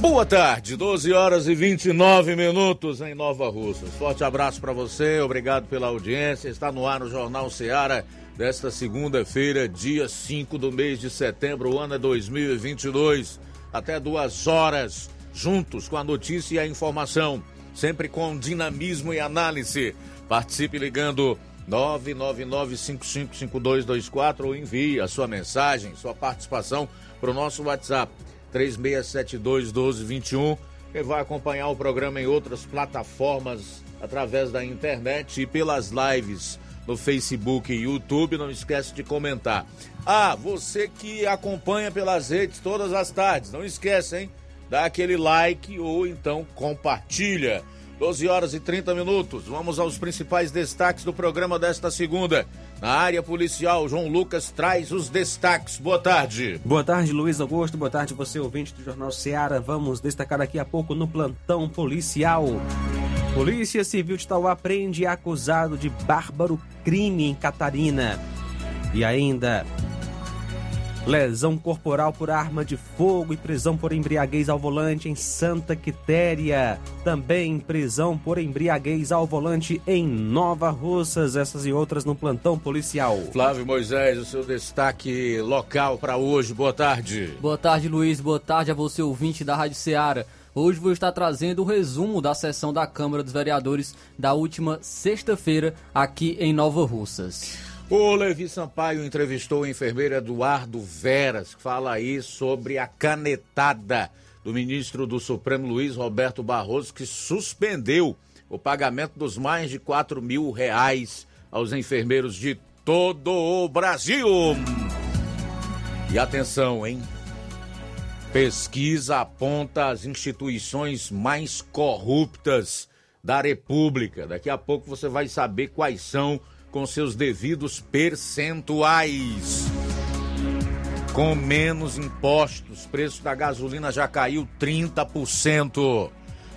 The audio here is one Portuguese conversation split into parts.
Boa tarde, 12 horas e 29 minutos em Nova Russas. Forte abraço para você, obrigado pela audiência. Está no ar o Jornal Seara desta segunda-feira, dia 5 do mês de setembro, ano é 2022. Até duas horas, juntos com a notícia e a informação, sempre com dinamismo e análise. Participe ligando 999555224 ou envie a sua mensagem, sua participação para o nosso WhatsApp 36721221. Quem vai acompanhar o programa em outras plataformas através da internet e pelas lives no Facebook e YouTube, não esquece de comentar. Ah, você que acompanha pelas redes todas as tardes, não esquece, hein? Dá aquele like ou então compartilha. 12 horas e 30 minutos. Vamos aos principais destaques do programa desta segunda. Na área policial, João Lucas traz os destaques. Boa tarde. Boa tarde, Luiz Augusto. Boa tarde, você ouvinte do Jornal Seara. Vamos destacar daqui a pouco no plantão policial. Polícia Civil de Tauá prende acusado de bárbaro crime em Catarina. E ainda, lesão corporal por arma de fogo e prisão por embriaguez ao volante em Santa Quitéria. Também prisão por embriaguez ao volante em Nova Russas. Essas e outras no plantão policial. Flávio Moisés, o seu destaque local para hoje. Boa tarde. Boa tarde, Luiz. Boa tarde a você, ouvinte da Rádio Ceará. Hoje vou estar trazendo o resumo da sessão da Câmara dos Vereadores da última sexta-feira aqui em Nova Russas. O Levi Sampaio entrevistou o enfermeiro Eduardo Veras, que fala aí sobre a canetada do ministro do Supremo Luiz Roberto Barroso, que suspendeu o pagamento dos mais de 4 mil reais aos enfermeiros de todo o Brasil. E atenção, hein? Pesquisa aponta as instituições mais corruptas da República. Daqui a pouco você vai saber quais são com seus devidos percentuais. Com menos impostos, preço da gasolina já caiu 30%.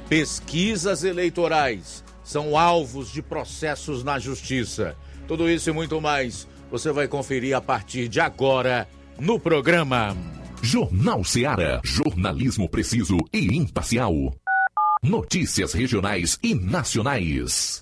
Pesquisas eleitorais são alvos de processos na justiça. Tudo isso e muito mais você vai conferir a partir de agora no programa. Jornal Seara. Jornalismo preciso e imparcial. Notícias regionais e nacionais.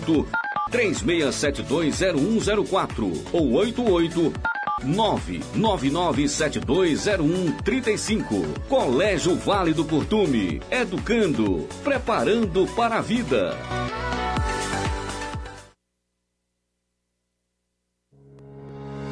36720104 ou 88 999720135. Colégio Vale do Curtume. Educando, preparando para a vida.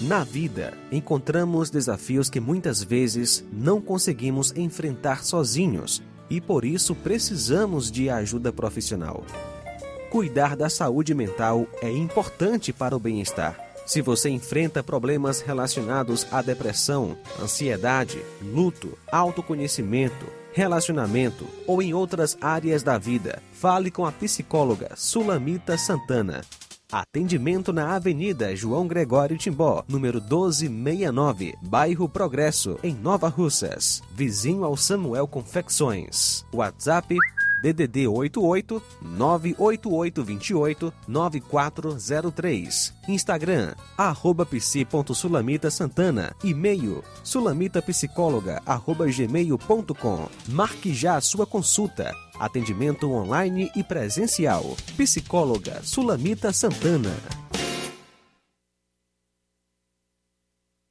Na vida, encontramos desafios que muitas vezes não conseguimos enfrentar sozinhos e por isso precisamos de ajuda profissional. Cuidar da saúde mental é importante para o bem-estar. Se você enfrenta problemas relacionados à depressão, ansiedade, luto, autoconhecimento, relacionamento ou em outras áreas da vida, fale com a psicóloga Sulamita Santana. Atendimento na Avenida João Gregório Timbó, número 1269, Bairro Progresso, em Nova Russas, vizinho ao Samuel Confecções. WhatsApp DDD 88 98828 9403. Instagram, arroba psi.sulamita Santana. E-mail, sulamitapsicóloga, arroba gmail.com. Marque já a sua consulta. Atendimento online e presencial. Psicóloga Sulamita Santana.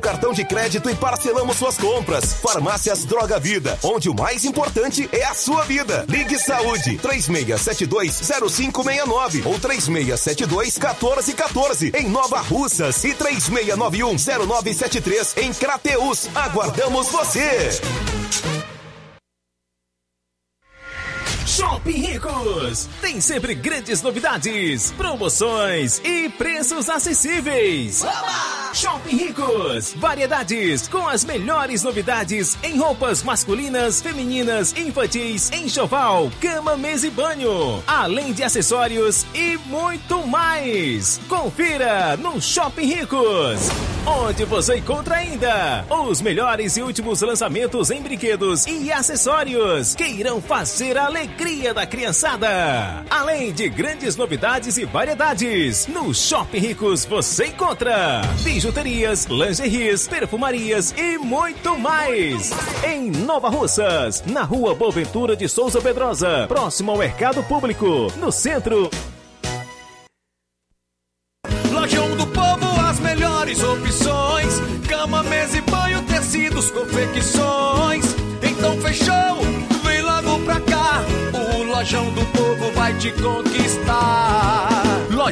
cartão de crédito e parcelamos suas compras. Farmácias Droga Vida, onde o mais importante é a sua vida. Ligue Saúde 36720569 ou 36721414 em Nova Russas e 36910973 em Crateus. Aguardamos você. Shopping Ricos tem sempre grandes novidades, promoções e preços acessíveis. Oba! Shopping Ricos, variedades com as melhores novidades em roupas masculinas, femininas, infantis, enxoval, cama, mesa e banho, além de acessórios e muito mais. Confira no Shopping Ricos, onde você encontra ainda os melhores e últimos lançamentos em brinquedos e acessórios que irão fazer a alegria da criançada. Além de grandes novidades e variedades, no Shopping Ricos você encontra bijuterias, lingeries, perfumarias e muito mais. Em Nova Russas, na rua Boaventura de Souza Pedrosa, próximo ao Mercado Público, no centro. Lojão do Povo, as melhores opções: cama, mesa e banho, tecidos, confecções. Então fechou, vem logo pra cá. O Lojão do Povo vai te conquistar.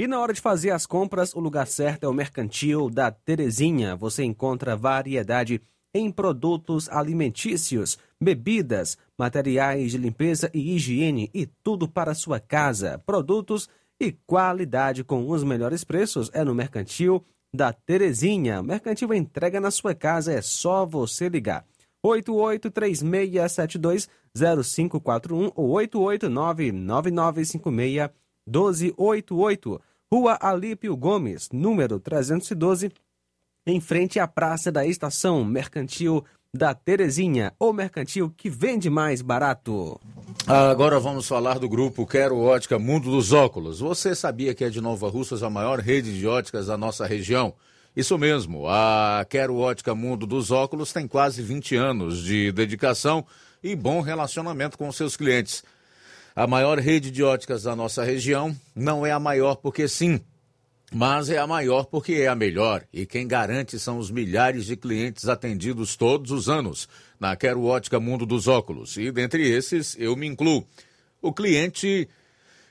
E na hora de fazer as compras, o lugar certo é o Mercantil da Terezinha. Você encontra variedade em produtos alimentícios, bebidas, materiais de limpeza e higiene e tudo para sua casa. Produtos e qualidade com os melhores preços é no Mercantil da Terezinha. Mercantil entrega na sua casa, é só você ligar. 8836720541 ou 88999561288. Rua Alípio Gomes, número 312, em frente à Praça da Estação Mercantil da Terezinha, o mercantil que vende mais barato. Agora vamos falar do grupo Quero Ótica Mundo dos Óculos. Você sabia que é de Nova Russas a maior rede de óticas da nossa região? Isso mesmo, a Quero Ótica Mundo dos Óculos tem quase 20 anos de dedicação e bom relacionamento com seus clientes. A maior rede de óticas da nossa região não é a maior porque sim, mas é a maior porque é a melhor. E quem garante são os milhares de clientes atendidos todos os anos na Quero Ótica Mundo dos Óculos. E dentre esses, eu me incluo. O cliente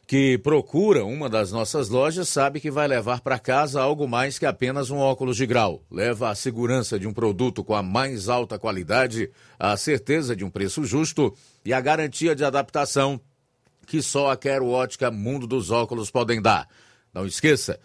que procura uma das nossas lojas sabe que vai levar para casa algo mais que apenas um óculos de grau. Leva a segurança de um produto com a mais alta qualidade, a certeza de um preço justo e a garantia de adaptação que só a Quero Ótica Mundo dos Óculos podem dar. Não esqueça,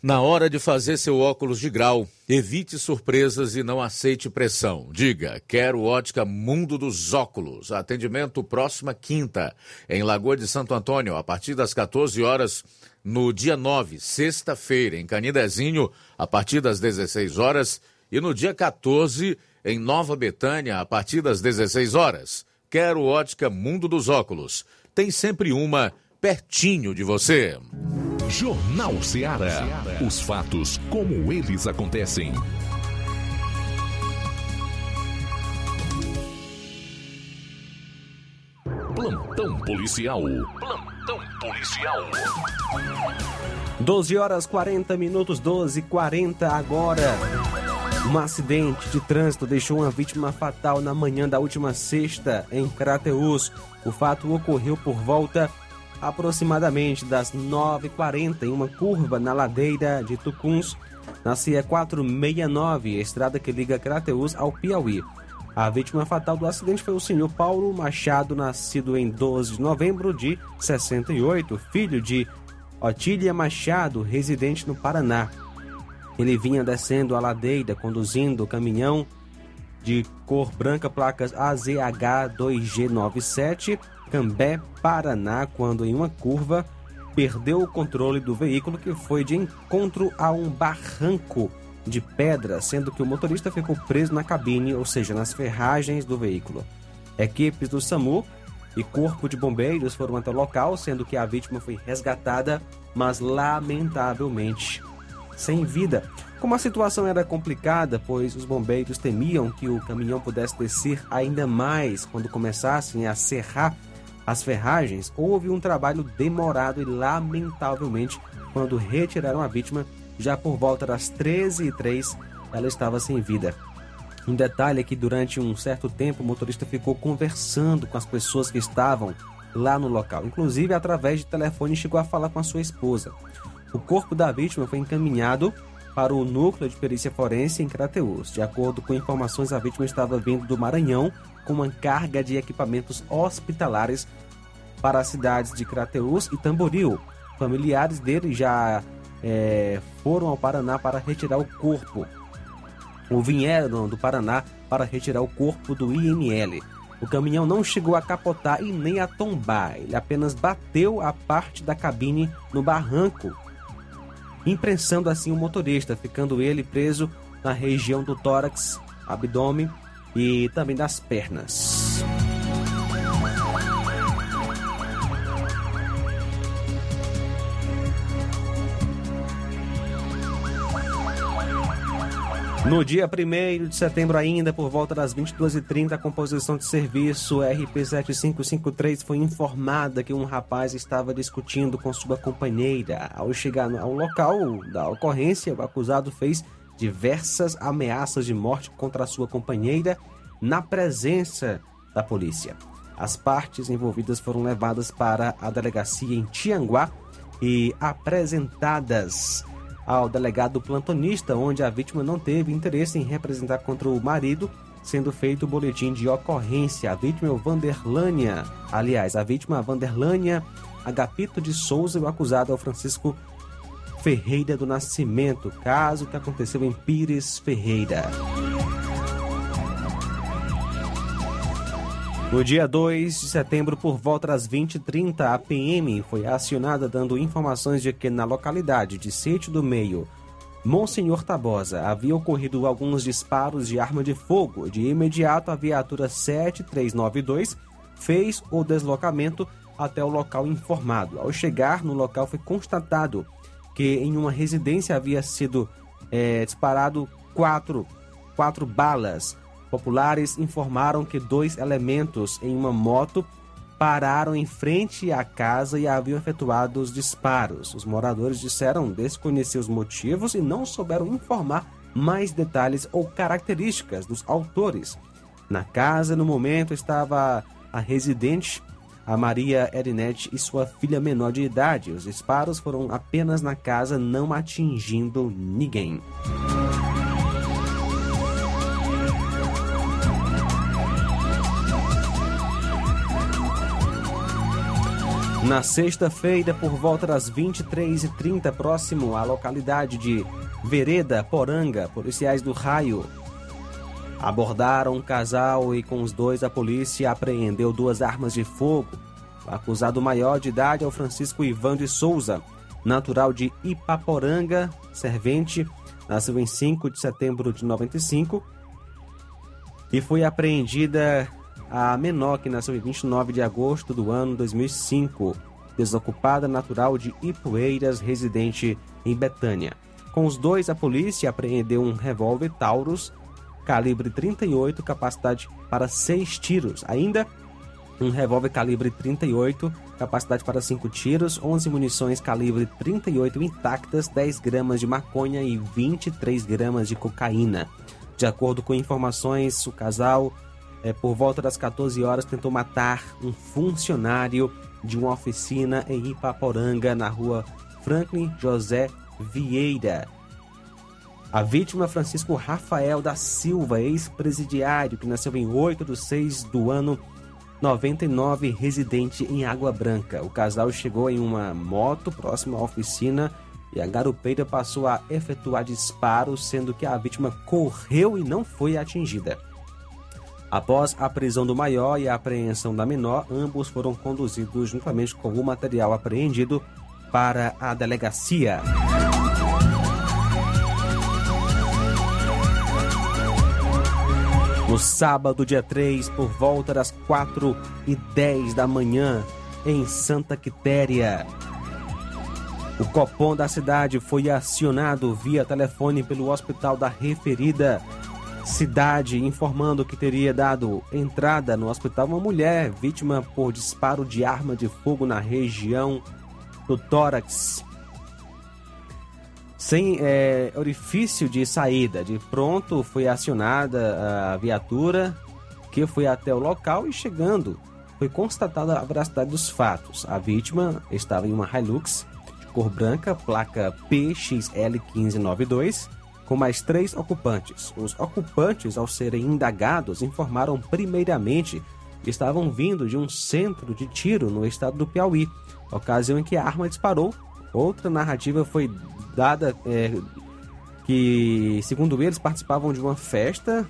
na hora de fazer seu óculos de grau, evite surpresas e não aceite pressão. Diga, quero ótica Mundo dos Óculos. Atendimento próxima quinta, em Lagoa de Santo Antônio, a partir das 14 horas. No dia 9, sexta-feira, em Canidezinho, a partir das 16 horas. E no dia 14, em Nova Betânia, a partir das 16 horas. Quero ótica Mundo dos Óculos. Tem sempre uma pertinho de você. Jornal Ceará. Os fatos como eles acontecem. Plantão policial. Plantão policial. 12 horas 40 minutos, 12 e 40 agora. Um acidente de trânsito deixou uma vítima fatal na manhã da última sexta em Crateus. O fato ocorreu por volta aproximadamente das 9h40 em uma curva na ladeira de Tucuns, na CIE 469, estrada que liga Crateus ao Piauí. A vítima fatal do acidente foi o senhor Paulo Machado, nascido em 12 de novembro de 68, filho de Otília Machado, residente no Paraná. Ele vinha descendo a ladeira conduzindo o caminhão de cor branca, placas AZH2G97 Cambé, Paraná, quando em uma curva perdeu o controle do veículo que foi de encontro a um barranco de pedra, sendo que o motorista ficou preso na cabine, ou seja, nas ferragens do veículo. Equipes do SAMU e Corpo de Bombeiros foram até o local, sendo que a vítima foi resgatada, mas lamentavelmente sem vida. Como a situação era complicada, pois os bombeiros temiam que o caminhão pudesse descer ainda mais quando começassem a serrar as ferragens, houve um trabalho demorado e, lamentavelmente, quando retiraram a vítima, já por volta das 13h03, ela estava sem vida. Um detalhe é que durante um certo tempo o motorista ficou conversando com as pessoas que estavam lá no local. Inclusive, através de telefone, chegou a falar com a sua esposa. O corpo da vítima foi encaminhado para o núcleo de perícia forense em Crateus. De acordo com informações, a vítima estava vindo do Maranhão com uma carga de equipamentos hospitalares para as cidades de Crateus e Tamboril. Familiares dele já é, foram ao Paraná para retirar o corpo. Ou vieram do Paraná para retirar o corpo do IML. O caminhão não chegou a capotar e nem a tombar, ele apenas bateu a parte da cabine no barranco, imprensando assim o motorista, ficando ele preso na região do tórax, abdômen e também das pernas. No dia 1 de setembro, ainda por volta das 22h30, a composição de serviço RP7553 foi informada que um rapaz estava discutindo com sua companheira. Ao chegar ao local da ocorrência, o acusado fez diversas ameaças de morte contra sua companheira na presença da polícia. As partes envolvidas foram levadas para a delegacia em Tianguá e apresentadas ao delegado plantonista, onde a vítima não teve interesse em representar contra o marido, sendo feito o boletim de ocorrência. A vítima é o Vanderlânia, aliás, a vítima é Vanderlânia Agapito de Souza e o acusado é o Francisco Ferreira do Nascimento, caso que aconteceu em Pires Ferreira. No dia 2 de setembro, por volta das 20h30, a PM foi acionada dando informações de que na localidade de Sítio do Meio, Monsenhor Tabosa. Havia ocorrido alguns disparos de arma de fogo. De imediato, a viatura 7392 fez o deslocamento até o local informado. Ao chegar no local, foi constatado que em uma residência havia sido é, disparado quatro, quatro balas. Populares informaram que dois elementos em uma moto pararam em frente à casa e haviam efetuado os disparos. Os moradores disseram desconhecer os motivos e não souberam informar mais detalhes ou características dos autores. Na casa, no momento, estava a residente, a Maria Erinete e sua filha menor de idade. Os disparos foram apenas na casa, não atingindo ninguém. Na sexta-feira, por volta das 23h30, próximo à localidade de Vereda, Poranga, policiais do Raio abordaram um casal e com os dois a polícia apreendeu duas armas de fogo. O acusado maior de idade é o Francisco Ivan de Souza, natural de Ipaporanga, servente, nasceu em 5 de setembro de 95 e foi apreendida a menor que nasceu em 29 de agosto do ano 2005, desocupada natural de Ipueiras, residente em Betânia. Com os dois, a polícia apreendeu um revólver Taurus calibre 38, capacidade para 6 tiros. Ainda um revólver calibre 38, capacidade para 5 tiros, 11 munições calibre 38 intactas, 10 gramas de maconha e 23 gramas de cocaína. De acordo com informações, o casal, é, por volta das 14 horas, tentou matar um funcionário de uma oficina em Ipaporanga, na rua Franklin José Vieira. A vítima Francisco Rafael da Silva, ex-presidiário, que nasceu em 8 de 6 do ano 99, residente em Água Branca. O casal chegou em uma moto próxima à oficina e a garupeira passou a efetuar disparos, sendo que a vítima correu e não foi atingida. Após a prisão do maior e a apreensão da menor, ambos foram conduzidos juntamente com o material apreendido para a delegacia. No sábado, dia 3, por volta das 4 e 10 da manhã, em Santa Quitéria. O Copom da cidade foi acionado via telefone pelo hospital da referida cidade, informando que teria dado entrada no hospital uma mulher vítima por disparo de arma de fogo na região do tórax sem é, orifício de saída. De pronto foi acionada a viatura que foi até o local e chegando foi constatada a veracidade dos fatos. A vítima estava em uma Hilux de cor branca, placa PXL1592, com mais três ocupantes. Os ocupantes, ao serem indagados, informaram primeiramente que estavam vindo de um centro de tiro no estado do Piauí, ocasião em que a arma disparou. Outra narrativa foi dada é, que, segundo eles, participavam de uma festa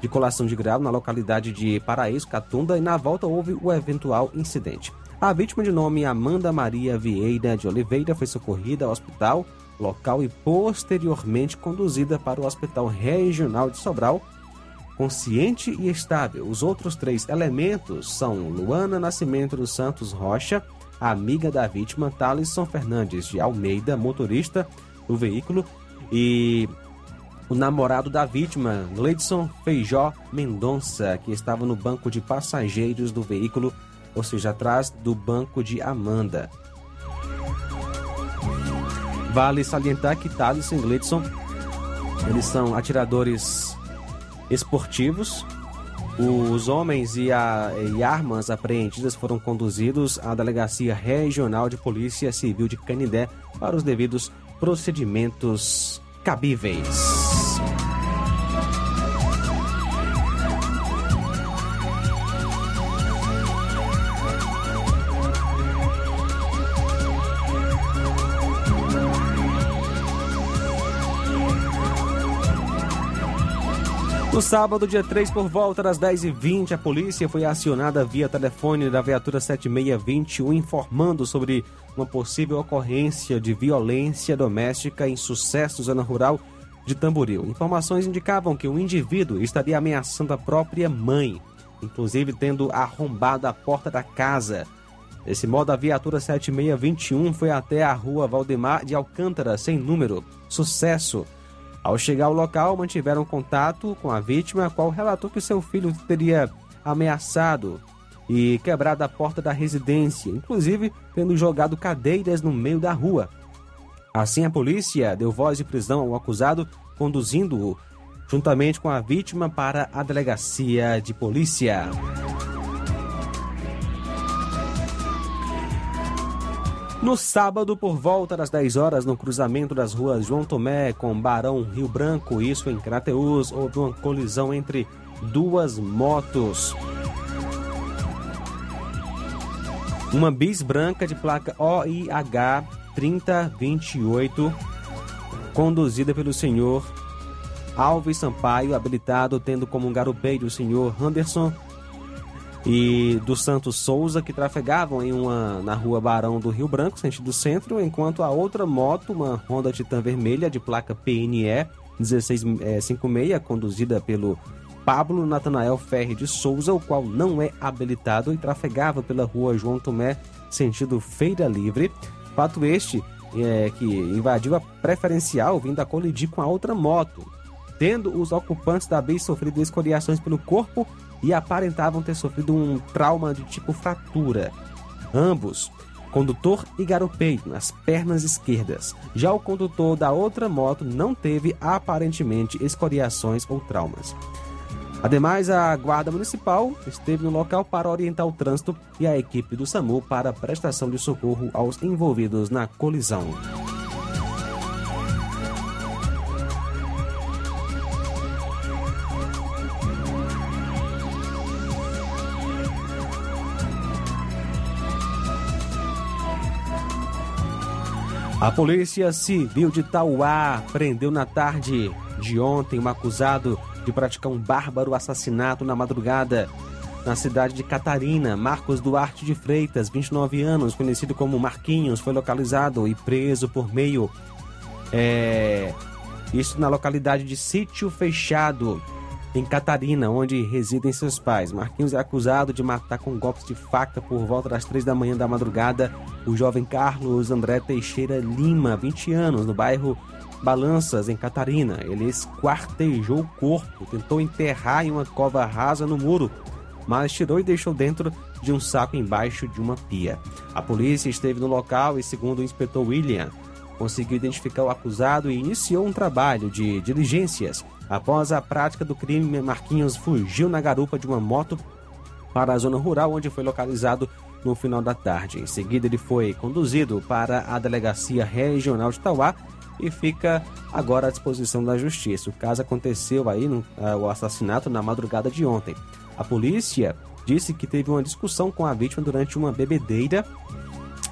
de colação de grau na localidade de Paraíso, Catunda, e na volta houve o eventual incidente. A vítima de nome Amanda Maria Vieira de Oliveira foi socorrida ao hospital local e posteriormente conduzida para o Hospital Regional de Sobral, consciente e estável. Os outros três elementos são Luana Nascimento dos Santos Rocha, amiga da vítima, Thalisson Fernandes de Almeida, motorista do veículo, e o namorado da vítima, Gleidson Feijó Mendonça, que estava no banco de passageiros do veículo, ou seja, atrás do banco de Amanda. Vale salientar que Thaleson e Gleidson, eles são atiradores esportivos os homens e, a, e, armas apreendidas foram conduzidos à Delegacia Regional de Polícia Civil de Canindé para os devidos procedimentos cabíveis. No sábado, dia 3, por volta das 10h20, a polícia foi acionada via telefone da viatura 7621 informando sobre uma possível ocorrência de violência doméstica em sucesso zona rural de Tamboril. Informações indicavam que o indivíduo estaria ameaçando a própria mãe, inclusive tendo arrombado a porta da casa. Desse modo, a viatura 7621 foi até a rua Valdemar de Alcântara, sem número. Sucesso! Ao chegar ao local, mantiveram contato com a vítima, a qual relatou que seu filho teria ameaçado e quebrado a porta da residência, inclusive tendo jogado cadeiras no meio da rua. Assim, a polícia deu voz de prisão ao acusado, conduzindo-o juntamente com a vítima para a delegacia de polícia. No sábado, por volta das 10 horas, no cruzamento das ruas João Tomé com Barão Rio Branco, isso em Crateús, houve uma colisão entre duas motos. Uma bis branca de placa OIH 3028, conduzida pelo senhor Alves Sampaio, habilitado tendo como garupeiro o senhor Anderson e do Santos Souza, que trafegavam em uma, na rua Barão do Rio Branco, sentido centro, enquanto a outra moto, uma Honda Titan vermelha de placa PNE 1656, conduzida pelo Pablo Natanael Ferre de Souza, o qual não é habilitado e trafegava pela rua João Tomé, sentido Feira Livre. Fato este é, que invadiu a preferencial vindo a colidir com a outra moto, tendo os ocupantes da BIS sofrido escoriações pelo corpo e aparentavam ter sofrido um trauma de tipo fratura. Ambos, condutor e garupeiro, nas pernas esquerdas. Já o condutor da outra moto não teve aparentemente escoriações ou traumas. Ademais, a Guarda Municipal esteve no local para orientar o trânsito e a equipe do SAMU para prestação de socorro aos envolvidos na colisão. A Polícia Civil de Tauá prendeu na tarde de ontem um acusado de praticar um bárbaro assassinato na madrugada na cidade de Catarina. Marcos Duarte de Freitas, 29 anos, conhecido como Marquinhos, foi localizado e preso por meio. É, isso na localidade de Sítio Fechado, em Catarina, onde residem seus pais. Marquinhos é acusado de matar com golpes de faca por volta das três da manhã da madrugada o jovem Carlos André Teixeira Lima, 20 anos, no bairro Balanças, em Catarina. Ele esquartejou o corpo, tentou enterrar em uma cova rasa no muro, mas tirou e deixou dentro de um saco embaixo de uma pia. A polícia esteve no local e, segundo o inspetor William, conseguiu identificar o acusado e iniciou um trabalho de diligências. Após a prática do crime, Marquinhos fugiu na garupa de uma moto para a zona rural, onde foi localizado no final da tarde. Em seguida, ele foi conduzido para a Delegacia Regional de Tauá e fica agora à disposição da justiça. O caso aconteceu aí, no, uh, o assassinato, na madrugada de ontem. A polícia disse que teve uma discussão com a vítima durante uma bebedeira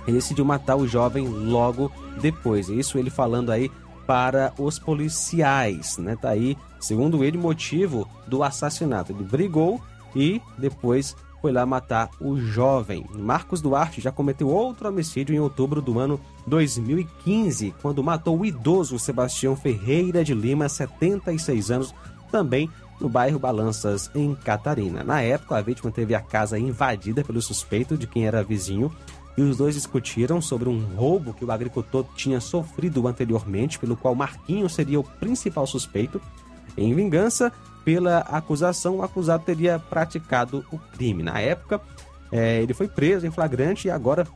e decidiu matar o jovem logo depois. Isso ele falando aí para os policiais, né? Tá aí, segundo ele, motivo do assassinato. Ele brigou e depois foi lá matar o jovem. Marcos Duarte já cometeu outro homicídio em outubro do ano 2015, quando matou o idoso Sebastião Ferreira de Lima, 76 anos, também no bairro Balanças, em Catarina. Na época, a vítima teve a casa invadida pelo suspeito de quem era vizinho e os dois discutiram sobre um roubo que o agricultor tinha sofrido anteriormente, pelo qual Marquinhos seria o principal suspeito. Em vingança, pela acusação, o acusado teria praticado o crime. Na época, é, ele foi preso em flagrante e agora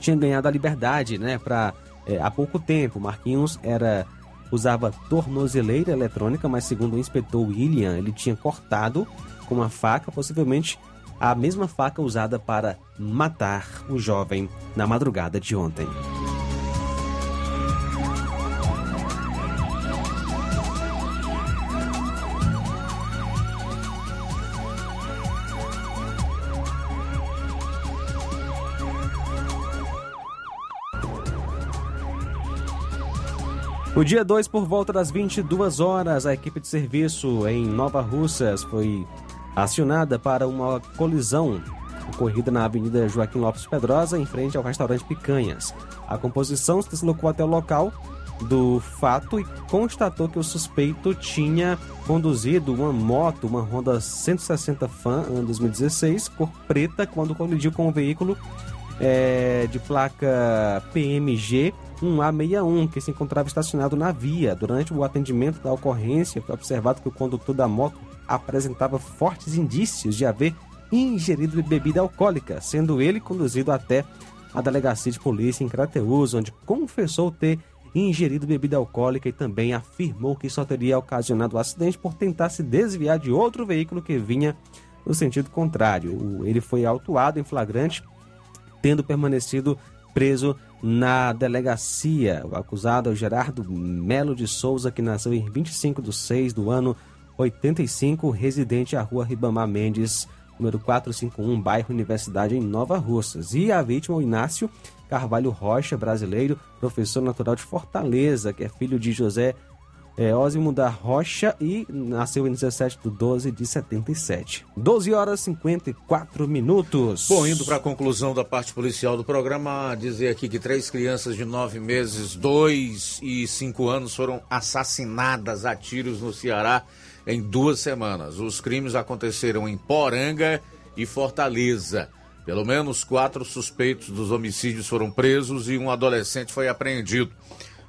tinha ganhado a liberdade, né? Para é, há pouco tempo, Marquinhos era usava tornozeleira eletrônica, mas segundo o inspetor William, ele tinha cortado com uma faca, possivelmente a mesma faca usada para matar o jovem na madrugada de ontem. No dia 2, por volta das 22 horas, a equipe de serviço em Nova Russas foi acionada para uma colisão ocorrida na Avenida Joaquim Lopes Pedrosa, em frente ao restaurante Picanhas. A composição se deslocou até o local do fato e constatou que o suspeito tinha conduzido uma moto, uma Honda 160 Fan, ano 2016, cor preta, quando colidiu com o veículo é, de placa PMG 1A61, que se encontrava estacionado na via. Durante o atendimento da ocorrência, foi observado que o condutor da moto apresentava fortes indícios de haver ingerido bebida alcoólica, sendo ele conduzido até a delegacia de polícia em Crateus, onde confessou ter ingerido bebida alcoólica e também afirmou que só teria ocasionado o acidente por tentar se desviar de outro veículo que vinha no sentido contrário. Ele foi autuado em flagrante, tendo permanecido preso na delegacia. O acusado é o Gerardo Melo de Souza, que nasceu em 25 de 6 do ano 85, residente à rua Ribamar Mendes, número 451, bairro Universidade, em Nova Russas. E a vítima, o Inácio Carvalho Rocha, brasileiro, professor natural de Fortaleza, que é filho de José é, Ósimo da Rocha e nasceu em 17 de 12 de 77. 12 horas e 54 minutos. Bom, indo para a conclusão da parte policial do programa, dizer aqui que três crianças de nove meses, dois e cinco anos foram assassinadas a tiros no Ceará em duas semanas. Os crimes aconteceram em Poranga e Fortaleza. Pelo menos quatro suspeitos dos homicídios foram presos e um adolescente foi apreendido.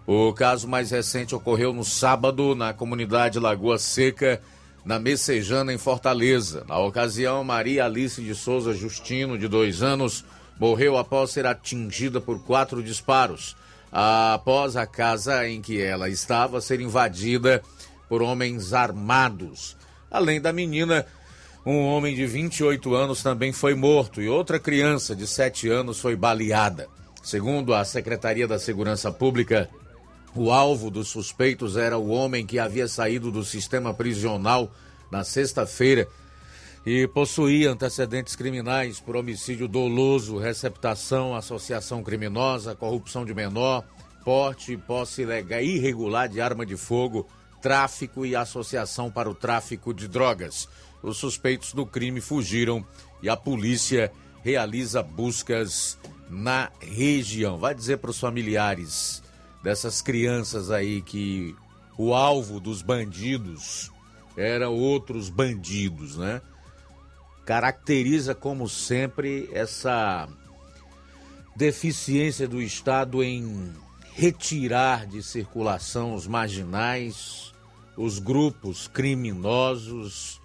O caso mais recente ocorreu no sábado na comunidade Lagoa Seca, na Messejana, em Fortaleza. Na ocasião, Maria Alice de Souza Justino, de dois anos, morreu após ser atingida por quatro disparos, após a casa em que ela estava ser invadida por homens armados. Além da menina, um homem de 28 anos também foi morto e outra criança de 7 anos foi baleada. Segundo a Secretaria da Segurança Pública, o alvo dos suspeitos era o homem que havia saído do sistema prisional na sexta-feira e possuía antecedentes criminais por homicídio doloso, receptação, associação criminosa, corrupção de menor, porte e posse ilegal, irregular de arma de fogo, tráfico e associação para o tráfico de drogas. Os suspeitos do crime fugiram e a polícia realiza buscas na região. Vai dizer para os familiares dessas crianças aí que o alvo dos bandidos eram outros bandidos, né? Caracteriza, como sempre, essa deficiência do Estado em retirar de circulação os marginais, os grupos criminosos,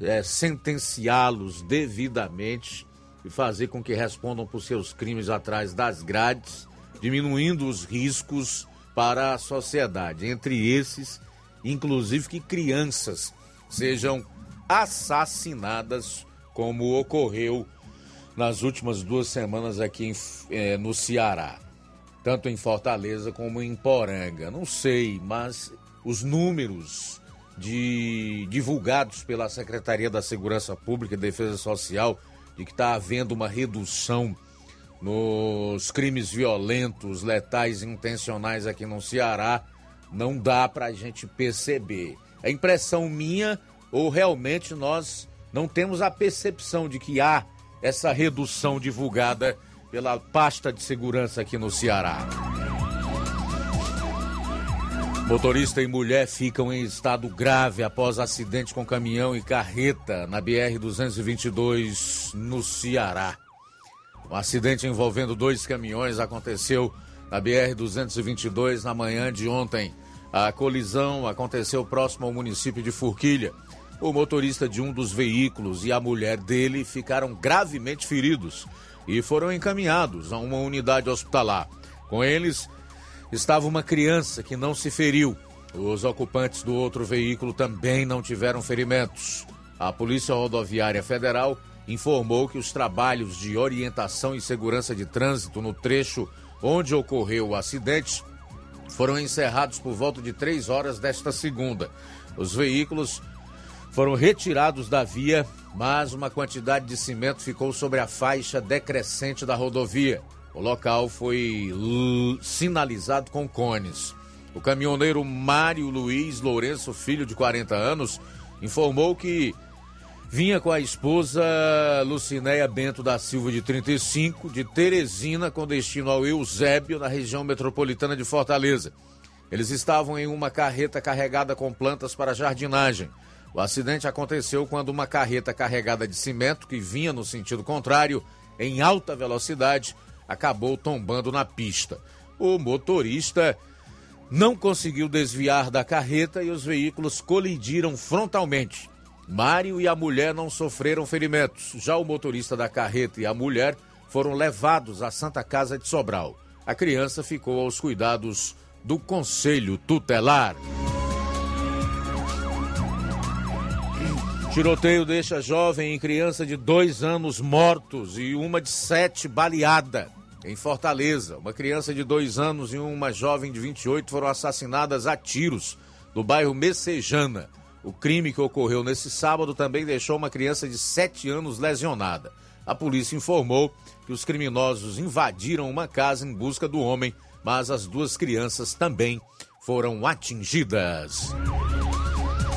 é, sentenciá-los devidamente e fazer com que respondam por seus crimes atrás das grades diminuindo os riscos para a sociedade. Entre esses, inclusive que crianças sejam assassinadas, como ocorreu nas últimas duas semanas aqui em, eh, no Ceará, tanto em Fortaleza como em Poranga. Não sei, mas os números de divulgados pela Secretaria da Segurança Pública e Defesa Social de que está havendo uma redução nos crimes violentos, letais e intencionais aqui no Ceará, não dá para a gente perceber. É impressão minha ou realmente nós não temos a percepção de que há essa redução divulgada pela pasta de segurança aqui no Ceará. Motorista e mulher ficam em estado grave após acidente com caminhão e carreta na BR-222 no Ceará. Um acidente envolvendo dois caminhões aconteceu na BR-222 na manhã de ontem. A colisão aconteceu próximo ao município de Forquilha. O motorista de um dos veículos e a mulher dele ficaram gravemente feridos e foram encaminhados a uma unidade hospitalar. Com eles estava uma criança que não se feriu. Os ocupantes do outro veículo também não tiveram ferimentos. A Polícia Rodoviária Federal informou que os trabalhos de orientação e segurança de trânsito no trecho onde ocorreu o acidente foram encerrados por volta de três horas desta segunda. Os veículos foram retirados da via, mas uma quantidade de cimento ficou sobre a faixa decrescente da rodovia. O local foi sinalizado com cones. O caminhoneiro Mário Luiz Lourenço, filho de 40 anos, informou que vinha com a esposa Lucinéia Bento da Silva, de 35, de Teresina, com destino ao Eusébio, na região metropolitana de Fortaleza. Eles estavam em uma carreta carregada com plantas para jardinagem. O acidente aconteceu quando uma carreta carregada de cimento, que vinha no sentido contrário, em alta velocidade, acabou tombando na pista. O motorista não conseguiu desviar da carreta e os veículos colidiram frontalmente. Mário e a mulher não sofreram ferimentos. Já o motorista da carreta e a mulher foram levados à Santa Casa de Sobral. A criança ficou aos cuidados do Conselho Tutelar. Tiroteio deixa jovem e criança de dois anos mortos e uma de sete baleada. Em Fortaleza, uma criança de dois anos e uma jovem de 28 foram assassinadas a tiros no bairro Messejana. O crime que ocorreu nesse sábado também deixou uma criança de sete anos lesionada. A polícia informou que os criminosos invadiram uma casa em busca do homem mas as duas crianças também foram atingidas.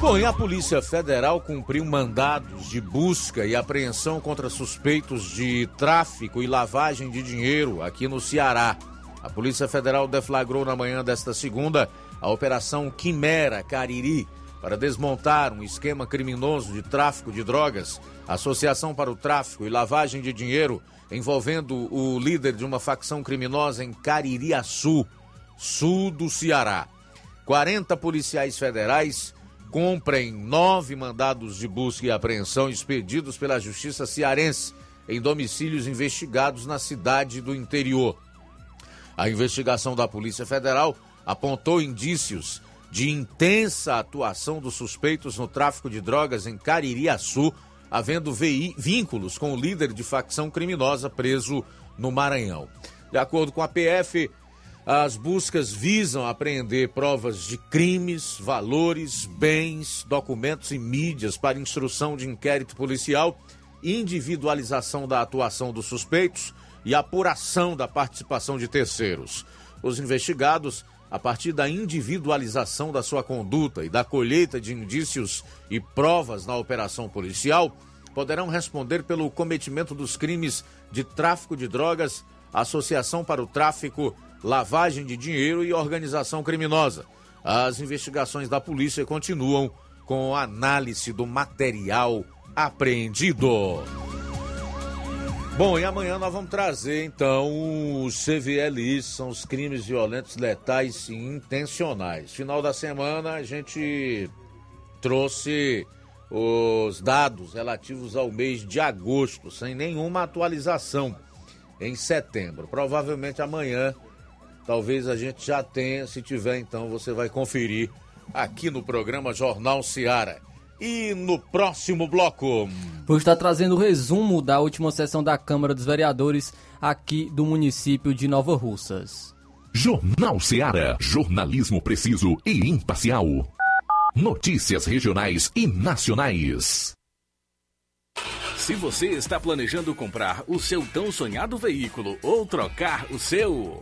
Bom, e a Polícia Federal cumpriu mandados de busca e apreensão contra suspeitos de tráfico e lavagem de dinheiro aqui no Ceará. A Polícia Federal deflagrou na manhã desta segunda a Operação Quimera Cariri para desmontar um esquema criminoso de tráfico de drogas, associação para o tráfico e lavagem de dinheiro envolvendo o líder de uma facção criminosa em Caririaçu, sul do Ceará. 40 policiais federais cumprem nove mandados de busca e apreensão expedidos pela Justiça Cearense em domicílios investigados na cidade do interior. A investigação da Polícia Federal apontou indícios de intensa atuação dos suspeitos no tráfico de drogas em Caririaçu, havendo vínculos com o líder de facção criminosa preso no Maranhão. De acordo com a PF, as buscas visam apreender provas de crimes, valores, bens, documentos e mídias para instrução de inquérito policial, individualização da atuação dos suspeitos e apuração da participação de terceiros. Os investigados a partir da individualização da sua conduta e da colheita de indícios e provas na operação policial, poderão responder pelo cometimento dos crimes de tráfico de drogas, associação para o tráfico, lavagem de dinheiro e organização criminosa. As investigações da polícia continuam com análise do material apreendido. Bom, e amanhã nós vamos trazer então os CVLIs, são os crimes violentos, letais e intencionais. Final da semana a gente trouxe os dados relativos ao mês de agosto, sem nenhuma atualização em setembro. Provavelmente amanhã, talvez a gente já tenha, se tiver então você vai conferir aqui no programa Jornal Seara. E no próximo bloco. Vou estar trazendo o resumo da última sessão da Câmara dos Vereadores aqui do município de Nova Russas. Jornal Seara. Jornalismo preciso e imparcial. Notícias regionais e nacionais. Se você está planejando comprar o seu tão sonhado veículo ou trocar o seu.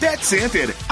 Pet Center,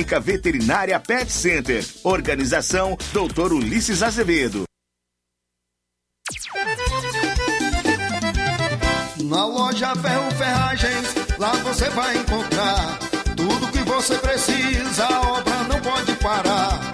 Clínica Veterinária Pet Center. Organização Dr. Ulisses Azevedo. Na loja Ferro Ferragens, lá você vai encontrar você precisa, a obra não pode parar.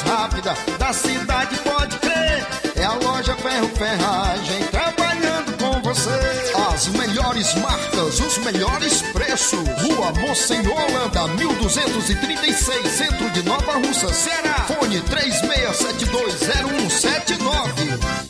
Mais rápida da cidade, pode crer. É a loja Ferro Ferragem trabalhando com você. As melhores marcas, os melhores preços. Rua Monsenhor Holanda, 1236, centro de Nova Russa, Ceará. Fone 36720179.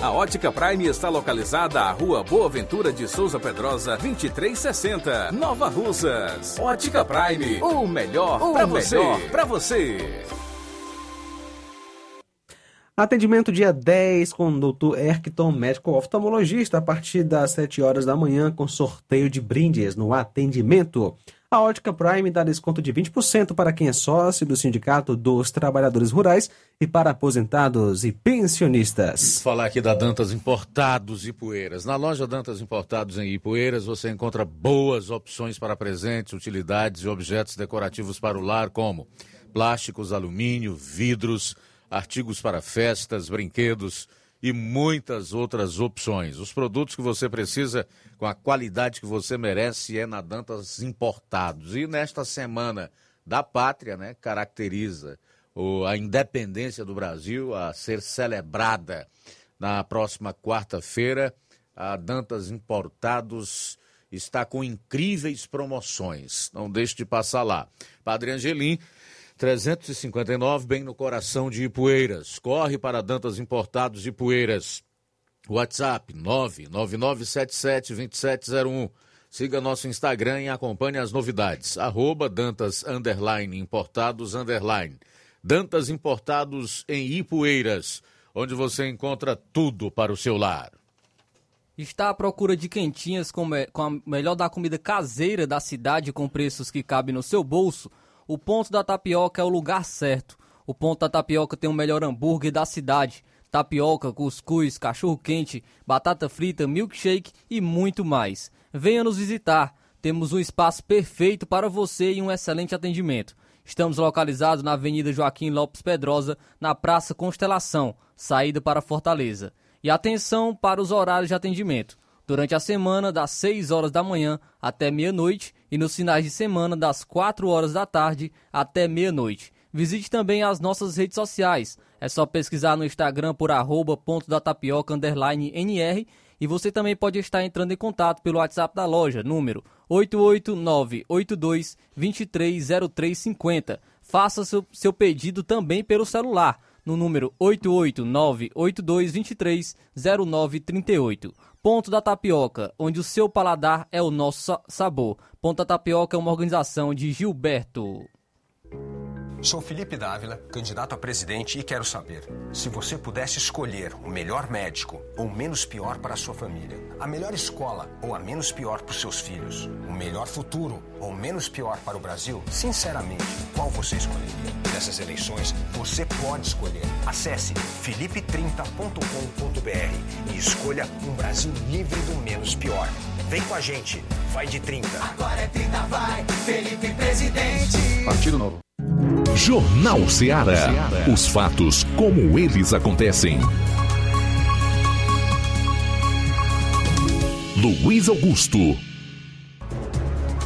A Ótica Prime está localizada à Rua Boa Ventura de Souza Pedrosa, 2360, Nova Russas. Ótica Prime, o melhor para você. Para você. Atendimento dia 10 com o Dr. Erkton, médico oftalmologista, a partir das 7 horas da manhã, com sorteio de brindes no atendimento. A Ótica Prime dá desconto de 20% para quem é sócio do Sindicato dos Trabalhadores Rurais e para aposentados e pensionistas. Falar aqui da Dantas Importados e Poeiras. Na loja Dantas Importados em Ipueiras você encontra boas opções para presentes, utilidades e objetos decorativos para o lar, como plásticos, alumínio, vidros, artigos para festas, brinquedos e muitas outras opções. Os produtos que você precisa com a qualidade que você merece é na Dantas Importados. E nesta semana da pátria, né, caracteriza o- a independência do Brasil a ser celebrada na próxima quarta-feira. A Dantas Importados está com incríveis promoções. Não deixe de passar lá. Padre Angelim, 359, bem no coração de Ipueiras. Corre para Dantas Importados Ipueiras. WhatsApp 999772701. Siga nosso Instagram e acompanhe as novidades. Arroba Dantas underline, Importados underline. Dantas Importados em Ipueiras, onde você encontra tudo para o seu lar. Está à procura de quentinhas com, com a melhor da comida caseira da cidade com preços que cabem no seu bolso? O Ponto da Tapioca é o lugar certo. O Ponto da Tapioca tem o melhor hambúrguer da cidade. Tapioca, cuscuz, cachorro-quente, batata frita, milkshake e muito mais. Venha nos visitar. Temos um espaço perfeito para você e um excelente atendimento. Estamos localizados na Avenida Joaquim Lopes Pedrosa, na Praça Constelação, saída para Fortaleza. E atenção para os horários de atendimento. Durante a semana, das 6 horas da manhã até meia-noite e nos finais de semana, das 4 horas da tarde até meia-noite. Visite também as nossas redes sociais. É só pesquisar no Instagram por arroba ponto da tapioca underline NR e você também pode estar entrando em contato pelo WhatsApp da loja, número 889-82-230350. Faça seu, seu pedido também pelo celular, no número 889-8223-0938. Ponto da Tapioca, onde o seu paladar é o nosso sa- sabor. Ponto da Tapioca é uma organização de Gilberto. Sou Felipe Dávila, candidato a presidente e quero saber: se você pudesse escolher o melhor médico ou o menos pior para a sua família, a melhor escola ou a menos pior para os seus filhos, o melhor futuro ou o menos pior para o Brasil, sinceramente, qual você escolheria? Nessas eleições, você pode escolher. Acesse felipe30.com.br e escolha um Brasil livre do menos pior. Vem com a gente, vai de 30. Agora é 30, vai, Felipe Presidente. Partido Novo. Jornal Ceará. Os fatos como eles acontecem. Luiz Augusto.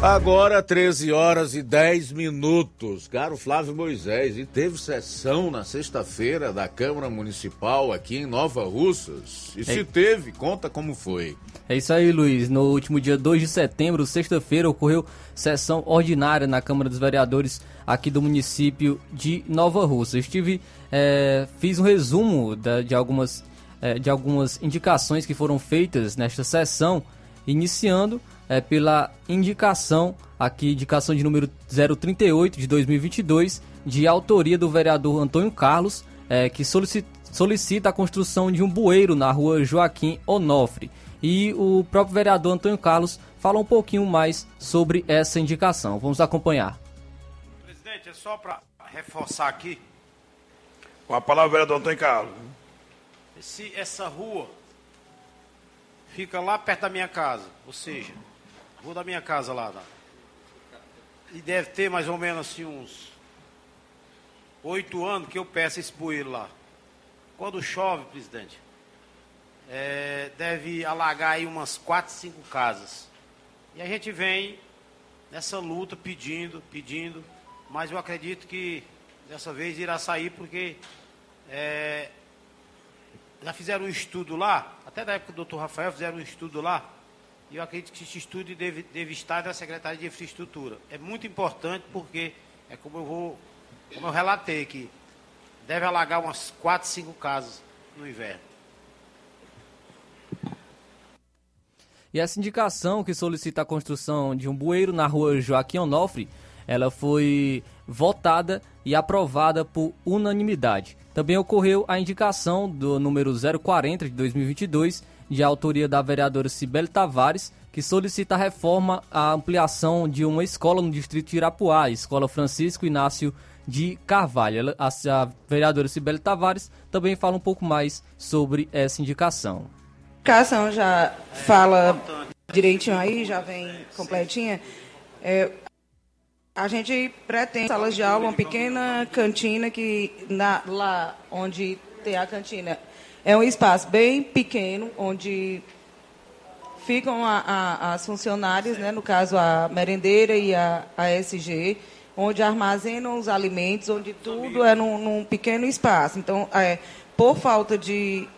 Agora 13 horas e 10 minutos. Caro Flávio Moisés, e teve sessão na sexta-feira da Câmara Municipal aqui em Nova Russas. E se É. teve, conta como foi. É isso aí, Luiz. No último dia 2 de setembro, sexta-feira, ocorreu sessão ordinária na Câmara dos Vereadores aqui do município de Nova Russa. Estive, é, fiz um resumo da- de, algumas, é, de algumas indicações que foram feitas nesta sessão, iniciando é, pela indicação, aqui, indicação de número 038 de 2022, de autoria do vereador Antônio Carlos, é, que solicita, a construção de um bueiro na rua Joaquim Onofre. E o próprio vereador Antônio Carlos fala um pouquinho mais sobre essa indicação. Vamos acompanhar. Presidente, é só para reforçar aqui, com a palavra do vereador Antônio Carlos. Esse, essa rua fica lá perto da minha casa, ou seja, rua da minha casa lá. lá. E deve ter mais ou menos assim uns oito anos que eu peço esse bueiro lá. Quando chove, presidente, é, deve alagar aí umas quatro, cinco casas. E a gente vem nessa luta pedindo, pedindo, mas eu acredito que dessa vez irá sair porque é, já fizeram um estudo lá, até da época do doutor Rafael fizeram um estudo lá, e eu acredito que esse estudo deve, deve estar na Secretaria de Infraestrutura. É muito importante porque é como eu vou, como eu relatei que deve alagar umas quatro, cinco casas no inverno. E essa indicação que solicita a construção de um bueiro na rua Joaquim Onofre, ela foi votada e aprovada por unanimidade. Também ocorreu a indicação do número 040 de 2022, de autoria da vereadora Cibele Tavares, que solicita a reforma, a ampliação de uma escola no distrito de Irapuá, Escola Francisco Inácio de Carvalho. A, a vereadora Cibele Tavares também fala um pouco mais sobre essa indicação. indicação já fala direitinho aí, já vem completinha. É, a gente pretende salas de aula, uma pequena cantina que na- lá onde tem a cantina é um espaço bem pequeno onde ficam a- a- as funcionárias, né, no caso a merendeira e a, a SG, onde armazenam os alimentos, onde tudo é num, num pequeno espaço. Então, é, por falta de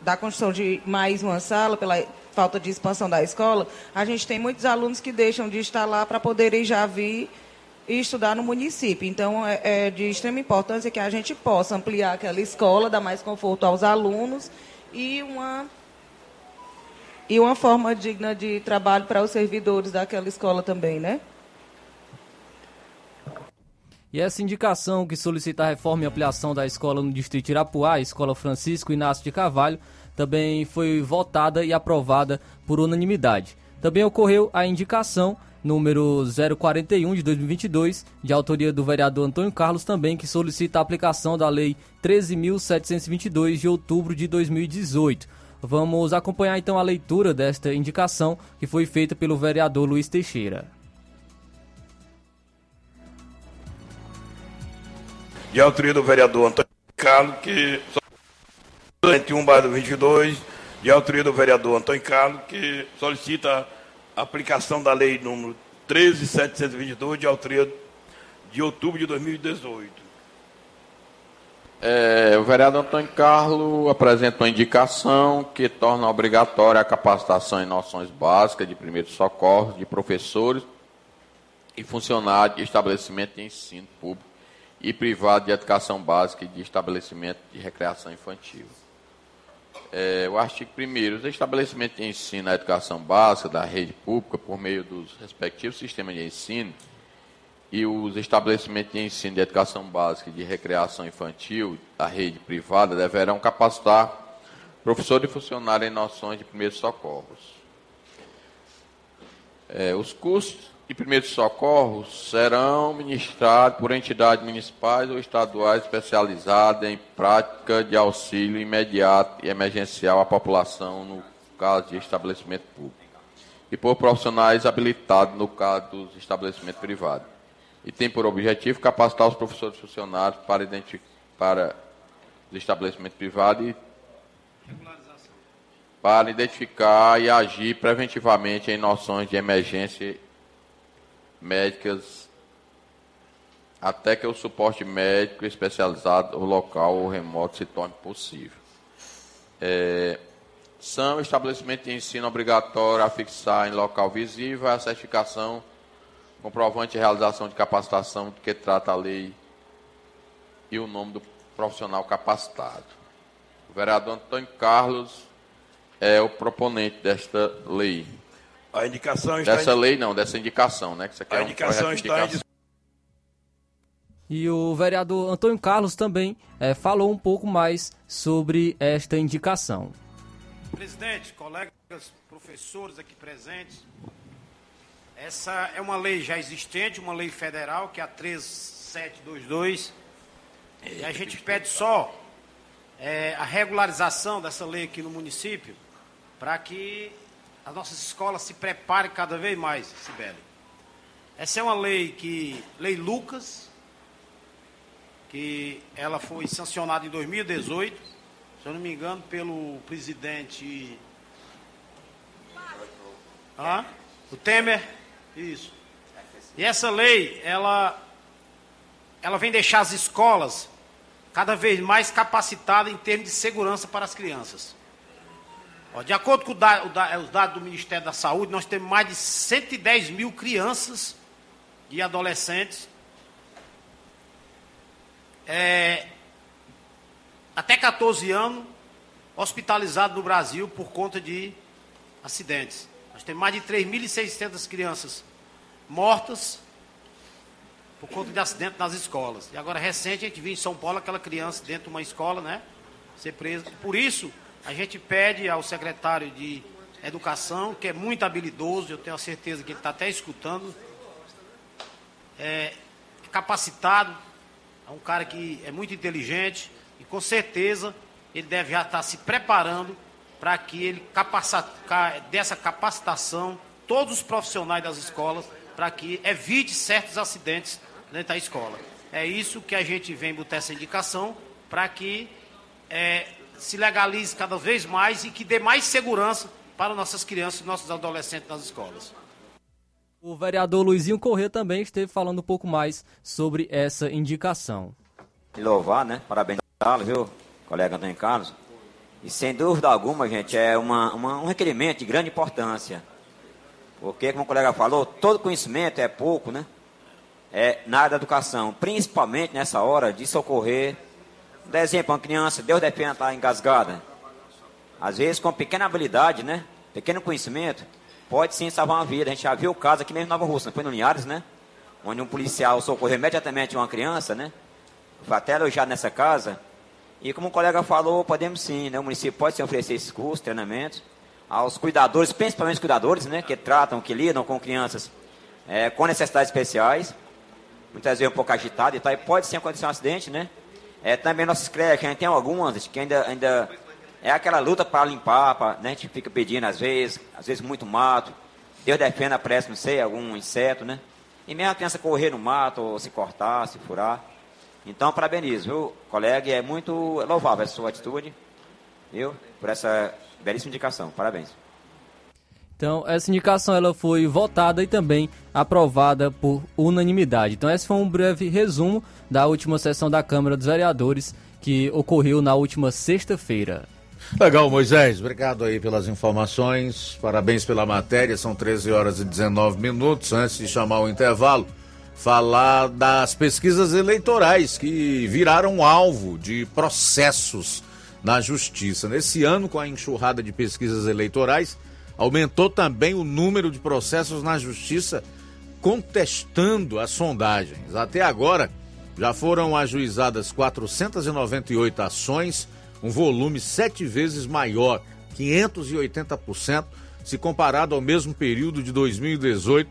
da construção de mais uma sala, pela falta de expansão da escola, a gente tem muitos alunos que deixam de estar lá para poderem já vir e estudar no município. Então, é, é de extrema importância que a gente possa ampliar aquela escola, dar mais conforto aos alunos e uma e uma forma digna de trabalho para os servidores daquela escola também, né? E essa indicação que solicita a reforma e ampliação da escola no distrito Irapuá, a Escola Francisco Inácio de Carvalho, também foi votada e aprovada por unanimidade. Também ocorreu a indicação número 041 de 2022, de autoria do vereador Antônio Carlos também, que solicita a aplicação da lei 13.722 de outubro de 2018. Vamos acompanhar então a leitura desta indicação que foi feita pelo vereador Luiz Teixeira. De autoria do vereador Antônio Carlos, que 21 barra 22, de autoria do vereador Antônio Carlos, que solicita aplicação da lei número 13.722, de autoria de outubro de 2018. É, o vereador Antônio Carlos apresenta uma indicação que torna obrigatória a capacitação em noções básicas de primeiros socorros de professores e funcionários de estabelecimento de ensino público e privado de educação básica e de estabelecimento de recreação infantil. É, o artigo 1 os estabelecimentos de ensino à educação básica da rede pública por meio dos respectivos sistemas de ensino e os estabelecimentos de ensino de educação básica e de recreação infantil da rede privada deverão capacitar professores e funcionários em noções de primeiros socorros. É, os cursos de primeiros socorros serão ministrados por entidades municipais ou estaduais especializadas em prática de auxílio imediato e emergencial à população no caso de estabelecimento público. E por profissionais habilitados no caso dos estabelecimentos privados. E tem por objetivo capacitar os professores funcionários para, para os estabelecimentos privados e para identificar e agir preventivamente em noções de emergência médicas até que o suporte médico especializado local ou remoto se torne possível. É, são estabelecimentos de ensino obrigatório a fixar em local visível a certificação comprovante de realização de capacitação que trata a lei e o nome do profissional capacitado. O vereador Antônio Carlos é o proponente desta lei. A indicação está Dessa em... lei não, dessa indicação, né? Que você quer A um indicação está em. E o vereador Antônio Carlos também eh, falou um pouco mais sobre esta indicação. Presidente, colegas, professores aqui presentes, essa é uma lei já existente, uma lei federal, que é a 13722. E a gente pede só é, a regularização dessa lei aqui no município, para que as nossas escolas se preparem cada vez mais, Sibeli. Essa é uma lei que, lei Lucas, que ela foi sancionada em 2018, se eu não me engano, pelo presidente. O Temer, isso. E essa lei, ela, ela vem deixar as escolas cada vez mais capacitadas em termos de segurança para as crianças. De acordo com da, os dados do Ministério da Saúde, nós temos mais de 110 mil crianças e adolescentes é, até 14 anos hospitalizados no Brasil por conta de acidentes. Nós temos mais de 3.600 crianças mortas por conta de acidente nas escolas. E agora, recente, a gente viu em São Paulo aquela criança dentro de uma escola, né? Ser presa. Por isso, a gente pede ao secretário de Educação, que é muito habilidoso, eu tenho a certeza que ele está até escutando, é, capacitado, é um cara que é muito inteligente e com certeza ele deve já estar se preparando para que ele dessa capacitação todos os profissionais das escolas para que evite certos acidentes dentro da escola. É isso que a gente vem botar essa indicação para que é, se legalize cada vez mais e que dê mais segurança para nossas crianças e nossos adolescentes nas escolas. O vereador Luizinho Corrêa também esteve falando um pouco mais sobre essa indicação. E louvar, né? Parabenizá-lo, viu, colega Antônio Carlos? E sem dúvida alguma, gente, é uma, uma, um requerimento de grande importância. Porque, como o colega falou, todo conhecimento é pouco, né? É, na área da educação, principalmente nessa hora de socorrer. Dá exemplo, uma criança, Deus defenda, está engasgada. Às vezes, com pequena habilidade, né? Pequeno conhecimento, pode sim salvar uma vida. A gente já viu o caso aqui mesmo em Nova Rússia, foi no Linhares, né? onde um policial socorreu imediatamente uma criança, né? Foi até alojado nessa casa. E como o colega falou, podemos sim, né? O município pode se oferecer esses cursos, treinamentos, aos cuidadores, principalmente os cuidadores, né? Que tratam, que lidam com crianças é, com necessidades especiais. Muitas vezes um pouco agitado e tal, e pode sim acontecer um acidente, né? É, também nossas creches, tem algumas que ainda, ainda é aquela luta para limpar, pra, né? a gente fica pedindo às vezes, às vezes muito mato. Deus defenda, parece, não sei, algum inseto, né? E mesmo a criança correr no mato, ou se cortar, se furar. Então, parabenizo, viu, colega? É muito louvável a sua atitude, viu? Por essa belíssima indicação. Parabéns. Então, essa indicação ela foi votada e também aprovada por unanimidade. Então, esse foi um breve resumo da última sessão da Câmara dos Vereadores que ocorreu na última sexta-feira. Legal, Moisés. Obrigado aí pelas informações. Parabéns pela matéria. São 13 horas e 19 minutos. Antes de chamar o intervalo, falar das pesquisas eleitorais que viraram alvo de processos na justiça. Nesse ano, com a enxurrada de pesquisas eleitorais, aumentou também o número de processos na justiça contestando as sondagens. Até agora, já foram ajuizadas 498 ações um volume sete vezes maior, 580%, se comparado ao mesmo período de 2018,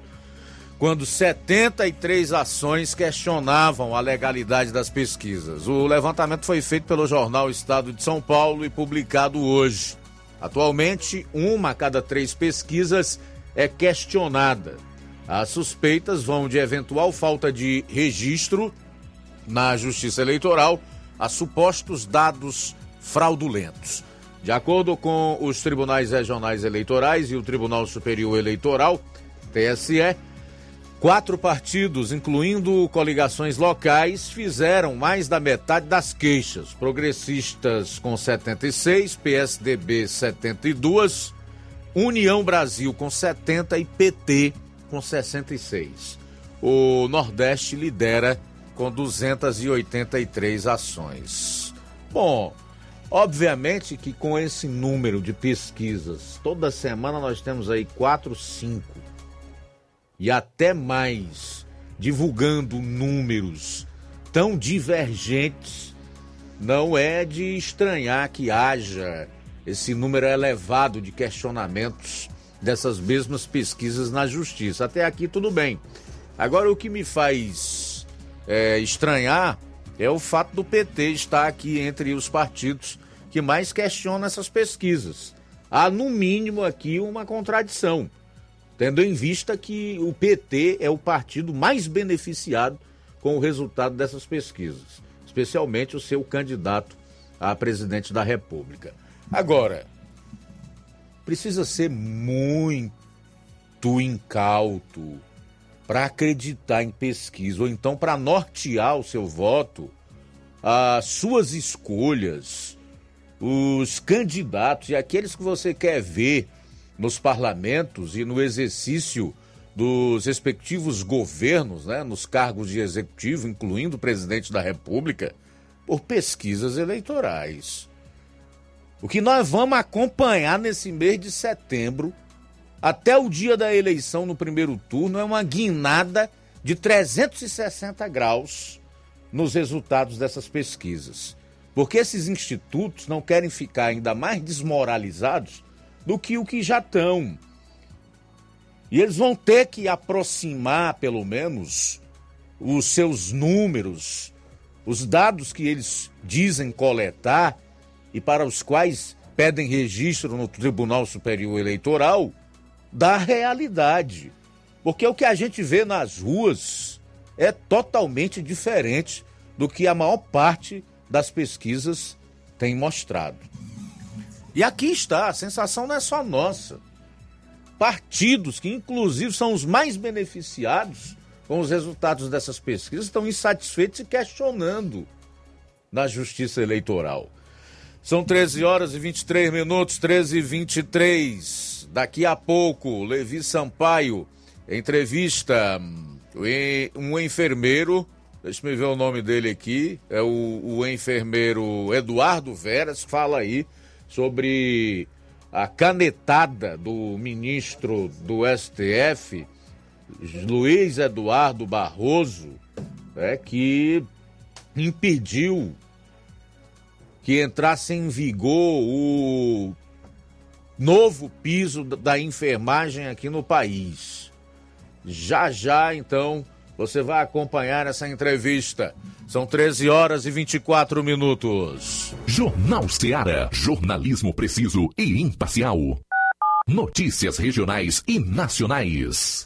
quando 73 ações questionavam a legalidade das pesquisas. O levantamento foi feito pelo jornal Estado de São Paulo e publicado hoje. Atualmente, uma a cada três pesquisas é questionada. As suspeitas vão de eventual falta de registro na Justiça Eleitoral a supostos dados fraudulentos. De acordo com os tribunais regionais eleitorais e o Tribunal Superior Eleitoral, TSE, quatro partidos, incluindo coligações locais, fizeram mais da metade das queixas. Progressistas com 76, PSDB 72, União Brasil com 70 e PT com 66. O Nordeste lidera com 283 ações. Bom, Obviamente que com esse número de pesquisas, toda semana nós temos aí quatro, cinco e até mais divulgando números tão divergentes, não é de estranhar que haja esse número elevado de questionamentos dessas mesmas pesquisas na justiça. Até aqui tudo bem. Agora o que me faz é, estranhar é o fato do PT estar aqui entre os partidos que mais questiona essas pesquisas. Há, no mínimo, aqui uma contradição, tendo em vista que o PT é o partido mais beneficiado com o resultado dessas pesquisas, especialmente o seu candidato a presidente da República. Agora, precisa ser muito incauto para acreditar em pesquisa, ou então para nortear o seu voto, as suas escolhas, os candidatos e aqueles que você quer ver nos parlamentos e no exercício dos respectivos governos, né, nos cargos de executivo, incluindo o presidente da República, por pesquisas eleitorais. O que nós vamos acompanhar nesse mês de setembro, até o dia da eleição no primeiro turno, é uma guinada de 360 graus nos resultados dessas pesquisas. Porque esses institutos não querem ficar ainda mais desmoralizados do que o que já estão. E eles vão ter que aproximar, pelo menos, os seus números, os dados que eles dizem coletar e para os quais pedem registro no Tribunal Superior Eleitoral, da realidade. Porque o que a gente vê nas ruas é totalmente diferente do que a maior parte das pesquisas têm mostrado. E aqui está, a sensação não é só nossa. Partidos que, inclusive, são os mais beneficiados com os resultados dessas pesquisas estão insatisfeitos e questionando na justiça eleitoral. São 13 horas e 23 minutos, 13 e 23. Daqui a pouco, Levi Sampaio entrevista hum, um enfermeiro Deixa eu ver o nome dele aqui. É o, o enfermeiro Eduardo Veras. Fala aí sobre a canetada do ministro do STF, Luiz Eduardo Barroso, é, que impediu que entrasse em vigor o novo piso da enfermagem aqui no país. Já já, então, você vai acompanhar essa entrevista. São 13 horas e 24 minutos. Jornal Seara. Jornalismo preciso e imparcial. Notícias regionais e nacionais.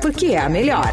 porque é a melhor.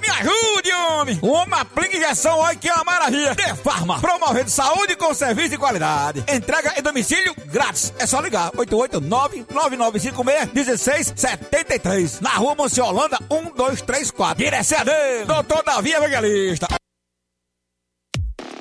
me ajude, homem! Uma aplica injeção, olha que é uma maravilha! De Farma, promovendo saúde com serviço de qualidade. Entrega em domicílio grátis. É só ligar: 889-9956-1673. Na rua Monsiolanda, 1234. Direção dele, doutor Davi Evangelista.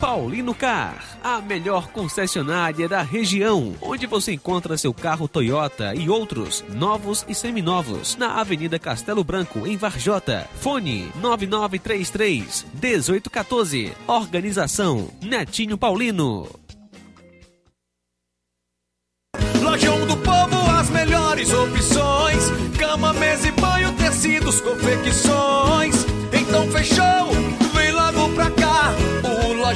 Paulino Car, a melhor concessionária da região, onde você encontra seu carro Toyota e outros novos e seminovos, na Avenida Castelo Branco, em Varjota. Fone 9933 1814. Organização Netinho Paulino. Lojão do Povo, as melhores opções: cama, mesa e banho, tecidos, confecções. Então fechou,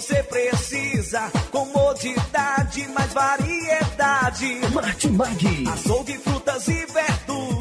Você precisa. Comodidade, mais variedade. Martimag. Açougue, frutas e verduras.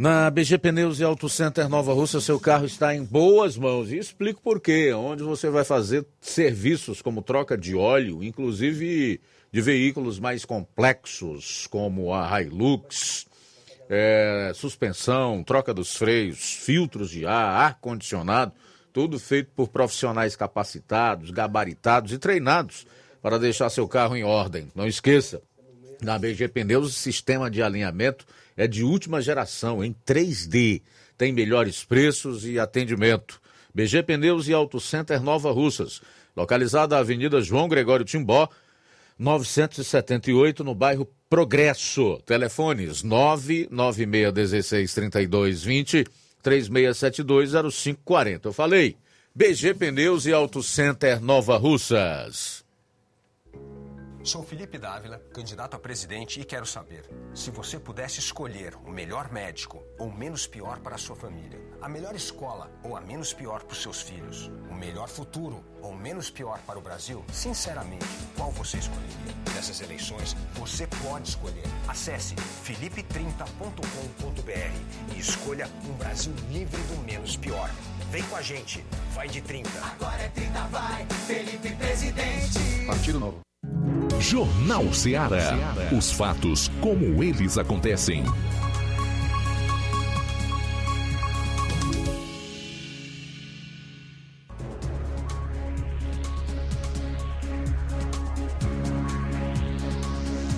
Na BG Pneus e Auto Center Nova Russa, seu carro está em boas mãos. E explico por quê. Onde você vai fazer serviços como troca de óleo, inclusive de veículos mais complexos, como a Hilux, é, suspensão, troca dos freios, filtros de ar, ar-condicionado, tudo feito por profissionais capacitados, gabaritados e treinados para deixar seu carro em ordem. Não esqueça, na BG Pneus, o sistema de alinhamento é de última geração, em 3D. Tem melhores preços e atendimento. BG Pneus e Auto Center Nova Russas, localizada na Avenida João Gregório Timbó, 978, no bairro Progresso. Telefones 996163220, 36720540. Eu falei, BG Pneus e Auto Center Nova Russas. Sou Felipe Dávila, candidato a presidente e quero saber: se você pudesse escolher o melhor médico ou o menos pior para a sua família, a melhor escola ou a menos pior para os seus filhos, o melhor futuro ou o menos pior para o Brasil, sinceramente, qual você escolheria? Nessas eleições, você pode escolher. Acesse felipe30.com.br e escolha um Brasil livre do menos pior. Vem com a gente, vai de 30. Agora é 30, vai, Felipe Presidente. Partido Novo. Jornal Ceará. Os fatos como eles acontecem.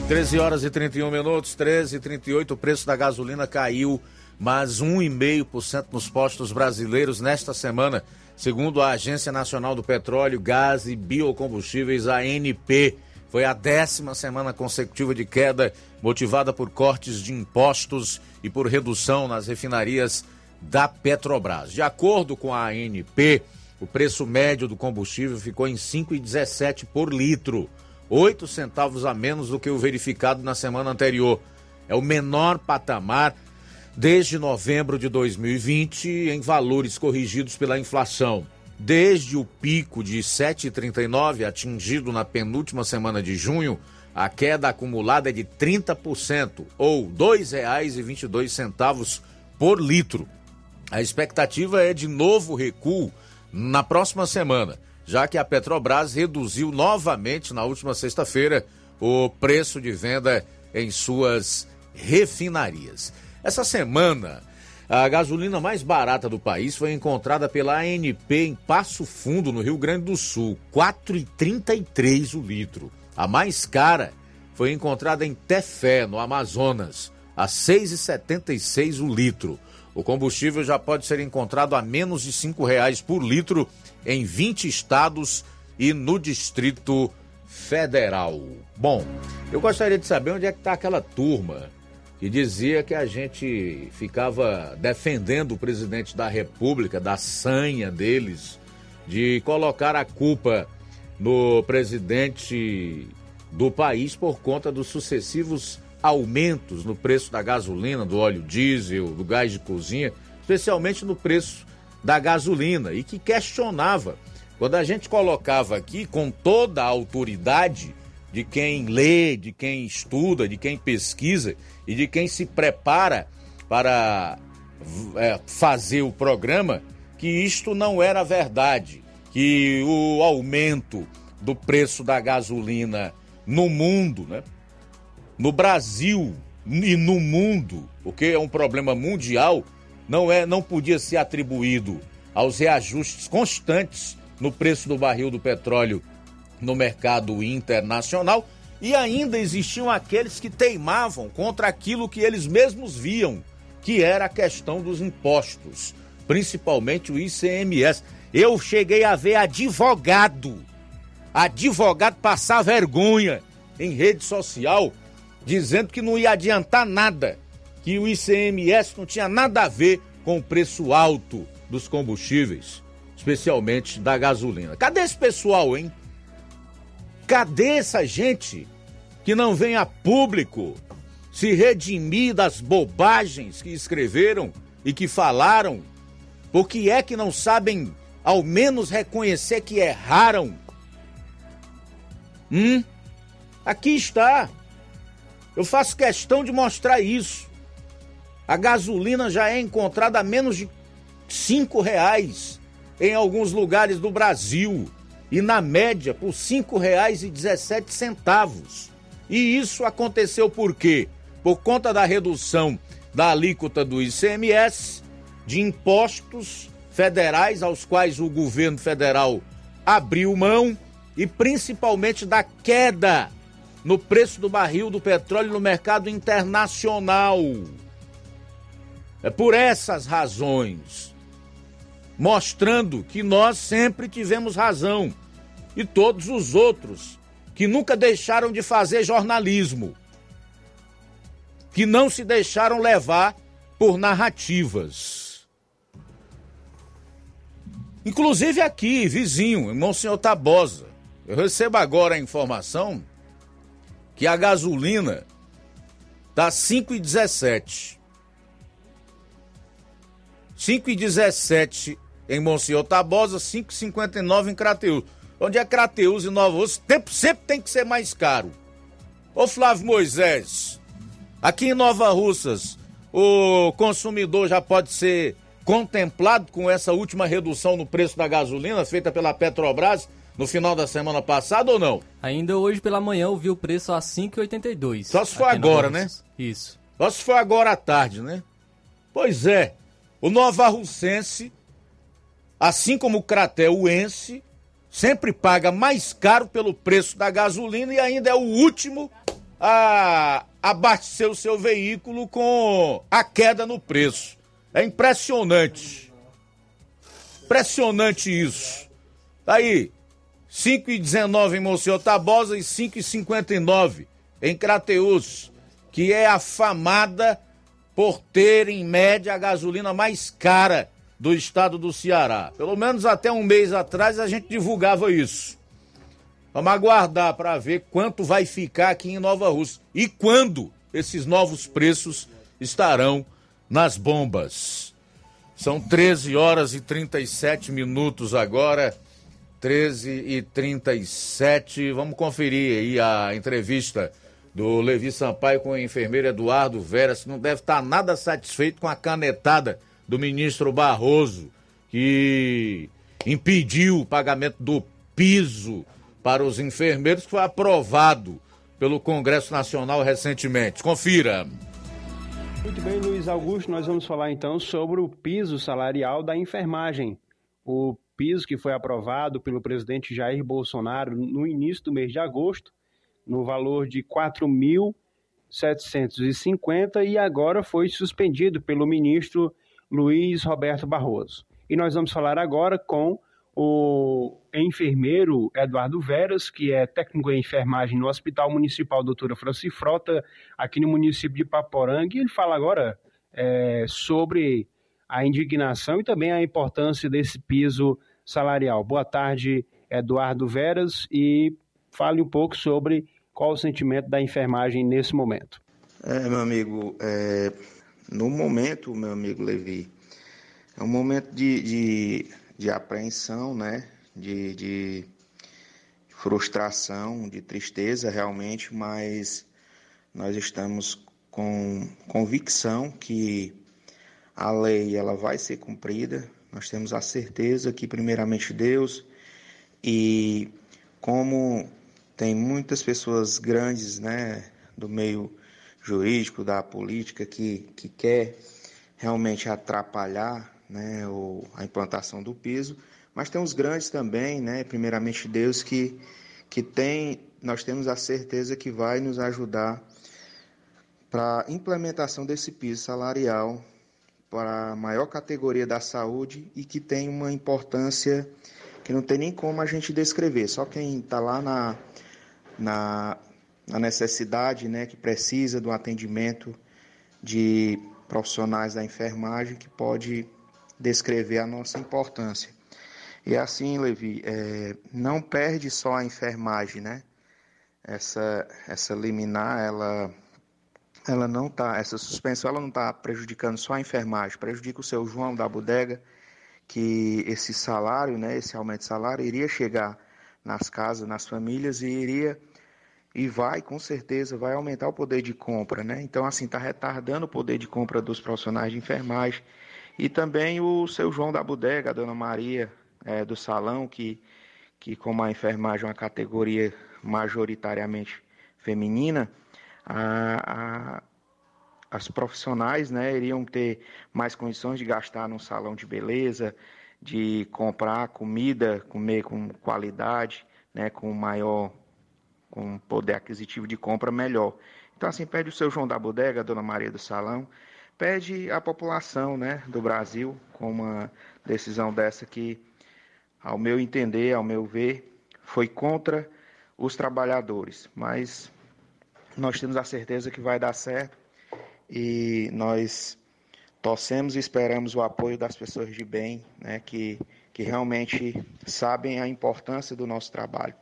Treze horas e 31 minutos, 13 e 38, o preço da gasolina caiu mais 1,5% nos postos brasileiros nesta semana, segundo a Agência Nacional do Petróleo, Gás e Biocombustíveis, ANP. Foi a décima semana consecutiva de queda, motivada por cortes de impostos e por redução nas refinarias da Petrobras. De acordo com a ANP, o preço médio do combustível ficou em 5,17 por litro, 8 centavos a menos do que o verificado na semana anterior. É o menor patamar desde novembro de 2020 em valores corrigidos pela inflação. Desde o pico de 7,39 atingido na penúltima semana de junho, a queda acumulada é de 30%, ou R$ 2,22 por litro. A expectativa é de novo recuo na próxima semana, já que a Petrobras reduziu novamente na última sexta-feira o preço de venda em suas refinarias. Essa semana, a gasolina mais barata do país foi encontrada pela ANP em Passo Fundo, no Rio Grande do Sul, R$ 4,33 o litro. A mais cara foi encontrada em Tefé, no Amazonas, a R$ 6,76 o litro. O combustível já pode ser encontrado a menos de R$ 5,00 por litro em 20 estados e no Distrito Federal. Bom, eu gostaria de saber onde é que está aquela turma que dizia que a gente ficava defendendo o presidente da República, da sanha deles, de colocar a culpa no presidente do país por conta dos sucessivos aumentos no preço da gasolina, do óleo diesel, do gás de cozinha, especialmente no preço da gasolina, e que questionava. Quando a gente colocava aqui com toda a autoridade de quem lê, de quem estuda, de quem pesquisa e de quem se prepara para é, fazer o programa que isto não era verdade, que o aumento do preço da gasolina no mundo, né? no Brasil e no mundo, porque é um problema mundial, não é, não podia ser atribuído aos reajustes constantes no preço do barril do petróleo no mercado internacional e ainda existiam aqueles que teimavam contra aquilo que eles mesmos viam, que era a questão dos impostos, principalmente o ICMS. Eu cheguei a ver advogado, advogado passar vergonha em rede social, dizendo que não ia adiantar nada, que o ICMS não tinha nada a ver com o preço alto dos combustíveis, especialmente da gasolina. Cadê esse pessoal, hein? Cadê essa gente que não vem a público se redimir das bobagens que escreveram e que falaram? Por que é que não sabem ao menos reconhecer que erraram? Hum? Aqui está. Eu faço questão de mostrar isso. A gasolina já é encontrada a menos de cinco reais em alguns lugares do Brasil e na média por R$ 5,17. E isso aconteceu por quê? Por conta da redução da alíquota do ICMS, de impostos federais aos quais o governo federal abriu mão e principalmente da queda no preço do barril do petróleo no mercado internacional. É por essas razões, mostrando que nós sempre tivemos razão e todos os outros que nunca deixaram de fazer jornalismo, que não se deixaram levar por narrativas. Inclusive aqui, vizinho, irmão senhor Tabosa, eu recebo agora a informação que a gasolina tá 5,17. 5,17 em Monsenhor Tabosa, 5,59 em Crateus onde é Crateus e Nova Osso, sempre tem que ser mais caro. Ô Flávio Moisés, aqui em Nova Russas, o consumidor já pode ser contemplado com essa última redução no preço da gasolina feita pela Petrobras no final da semana passada ou não? Ainda hoje pela manhã eu vi o preço a 5,82. Só se for agora, né? Isso. Só se for agora à tarde, né? Pois é. O Nova Russense, assim como o Crateuense, sempre paga mais caro pelo preço da gasolina e ainda é o último a abastecer o seu veículo com a queda no preço. É impressionante. Impressionante isso. Tá aí, 5,19 em Monsenhor Tabosa e 5,59 em Crateus, que é afamada por ter, em média, a gasolina mais cara do estado do Ceará. Pelo menos até um mês atrás a gente divulgava isso. Vamos aguardar para ver quanto vai ficar aqui em Nova Rússia e quando esses novos preços estarão nas bombas. São 13 horas e 37 minutos agora. 13 e 37. Vamos conferir aí a entrevista do Levi Sampaio com o enfermeiro Eduardo Veras, que não deve estar nada satisfeito com a canetada do ministro Barroso, que impediu o pagamento do piso para os enfermeiros, que foi aprovado pelo Congresso Nacional recentemente. Confira. Muito bem, Luiz Augusto, nós vamos falar então sobre o piso salarial da enfermagem. O piso que foi aprovado pelo presidente Jair Bolsonaro no início do mês de agosto, no valor de R$ 4.750 e agora foi suspendido pelo ministro Luiz Roberto Barroso. E nós vamos falar agora com o enfermeiro Eduardo Veras, que é técnico em enfermagem no Hospital Municipal Doutora Franci Frota, aqui no município de Paporanga. E ele fala agora é, sobre a indignação e também a importância desse piso salarial. Boa tarde, Eduardo Veras, e fale um pouco sobre qual o sentimento da enfermagem nesse momento. É, meu amigo, é, no momento, meu amigo Levi, é um momento de, de, de apreensão, né? De, de frustração, de tristeza realmente, mas nós estamos com convicção que a lei ela vai ser cumprida. Nós temos a certeza que primeiramente Deus e como tem muitas pessoas grandes, né, do meio jurídico, da política que que quer realmente atrapalhar, né, o, a implantação do piso, mas tem os grandes também, né, primeiramente Deus que que tem, nós temos a certeza que vai nos ajudar para a implementação desse piso salarial para a maior categoria da saúde e que tem uma importância que não tem nem como a gente descrever. Só quem está lá na, na, na, necessidade, né, que precisa do atendimento de profissionais da enfermagem que pode descrever a nossa importância. E assim, Levi, é, não perde só a enfermagem, né? Essa, essa liminar, ela ela não tá, essa suspensão ela não está prejudicando só a enfermagem, prejudica o seu João da bodega, que esse salário, né, esse aumento de salário iria chegar nas casas, nas famílias e iria e vai, com certeza, vai aumentar o poder de compra, né? Então, assim, está retardando o poder de compra dos profissionais de enfermagem e também o seu João da bodega, a dona Maria é, do salão, que, que como a enfermagem é uma categoria majoritariamente feminina, a, a, as profissionais né, iriam ter mais condições de gastar num salão de beleza, de comprar comida, comer com qualidade, né, com maior com poder aquisitivo de compra melhor. Então, assim, pede o seu João da Bodega, a Dona Maria do Salão, pede a população né, do Brasil com uma decisão dessa que, ao meu entender, ao meu ver, foi contra os trabalhadores. Mas nós temos a certeza que vai dar certo e nós torcemos e esperamos o apoio das pessoas de bem, né, que, que realmente sabem a importância do nosso trabalho.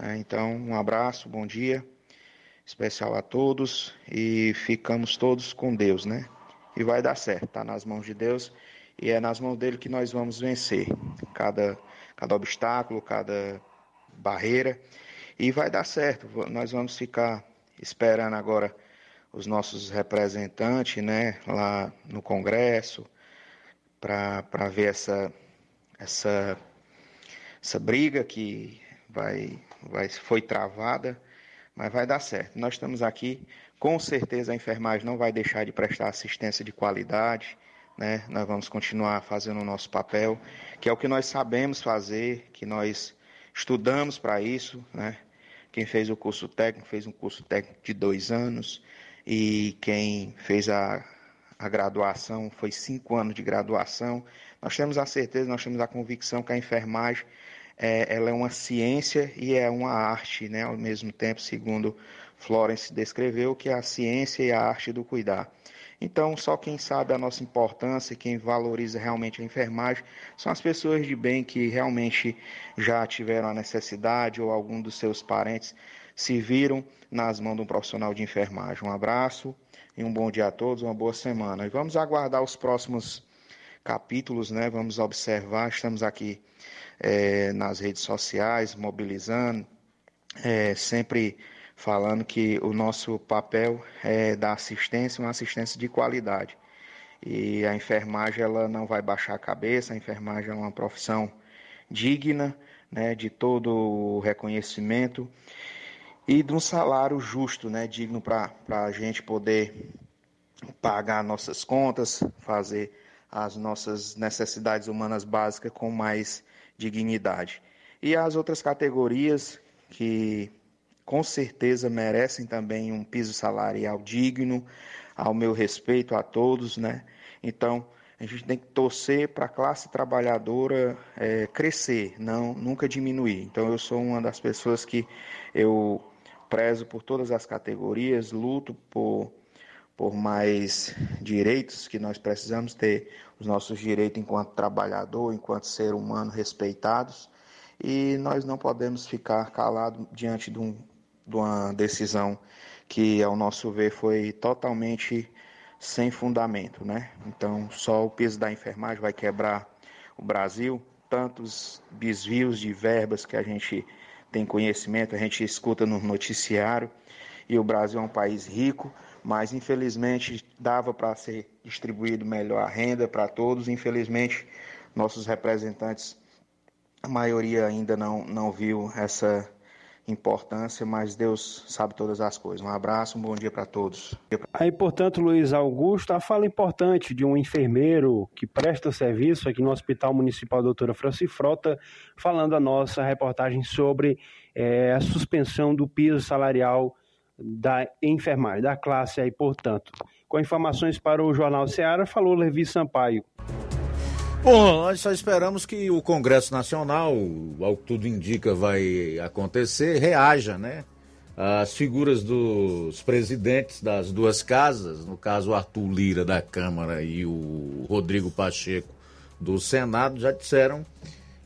Né? Então, um abraço, bom dia especial a todos e ficamos todos com Deus, né? E vai dar certo, está nas mãos de Deus e é nas mãos dele que nós vamos vencer cada, cada obstáculo, cada barreira e vai dar certo. Nós vamos ficar esperando agora os nossos representantes, né, lá no Congresso, para ver essa, essa, essa briga que vai, vai, foi travada, mas vai dar certo. Nós estamos aqui, com certeza a enfermagem não vai deixar de prestar assistência de qualidade, né? Nós vamos continuar fazendo o nosso papel, que é o que nós sabemos fazer, que nós estudamos para isso, né? Quem fez o curso técnico fez um curso técnico de dois anos e quem fez a, a graduação foi cinco anos de graduação. Nós temos a certeza, nós temos a convicção que a enfermagem é, ela é uma ciência e é uma arte, né? Ao mesmo tempo, segundo Florence descreveu, que é a ciência e a arte do cuidar. Então, só quem sabe a nossa importância, quem valoriza realmente a enfermagem, são as pessoas de bem que realmente já tiveram a necessidade ou algum dos seus parentes se viram nas mãos de um profissional de enfermagem. Um abraço e um bom dia a todos, uma boa semana. E vamos aguardar os próximos capítulos, né? Vamos observar. Estamos aqui é, nas redes sociais, mobilizando, é, sempre falando que o nosso papel é dar assistência, uma assistência de qualidade. E a enfermagem ela não vai baixar a cabeça, a enfermagem é uma profissão digna né, de todo o reconhecimento e de um salário justo, né, digno para a gente poder pagar nossas contas, fazer as nossas necessidades humanas básicas com mais dignidade. E as outras categorias que com certeza merecem também um piso salarial digno, ao meu respeito a todos, né? Então, a gente tem que torcer para a classe trabalhadora é, crescer, não nunca diminuir. Então, eu sou uma das pessoas que eu prezo por todas as categorias, luto por, por mais direitos que nós precisamos ter, os nossos direitos enquanto trabalhador, enquanto ser humano respeitados, e nós não podemos ficar calados diante de um de uma decisão que, ao nosso ver, foi totalmente sem fundamento, né? Então, só o peso da enfermagem vai quebrar o Brasil, tantos desvios de verbas que a gente tem conhecimento, a gente escuta no noticiário, e o Brasil é um país rico, mas infelizmente dava para ser distribuído melhor a renda para todos. Infelizmente, nossos representantes, a maioria ainda não, não viu essa importância, mas Deus sabe todas as coisas. Um abraço, um bom dia para todos. Aí, portanto, Luiz Augusto, a fala importante de um enfermeiro que presta serviço aqui no Hospital Municipal Doutora Franci Frota, falando a nossa reportagem sobre é, a suspensão do piso salarial da enfermagem, da classe aí, portanto. Com informações para o Jornal Ceará, falou Levi Sampaio. Bom, nós só esperamos que o Congresso Nacional, ao que tudo indica vai acontecer, reaja, né? As figuras dos presidentes das duas casas, no caso Arthur Lira da Câmara e o Rodrigo Pacheco do Senado, já disseram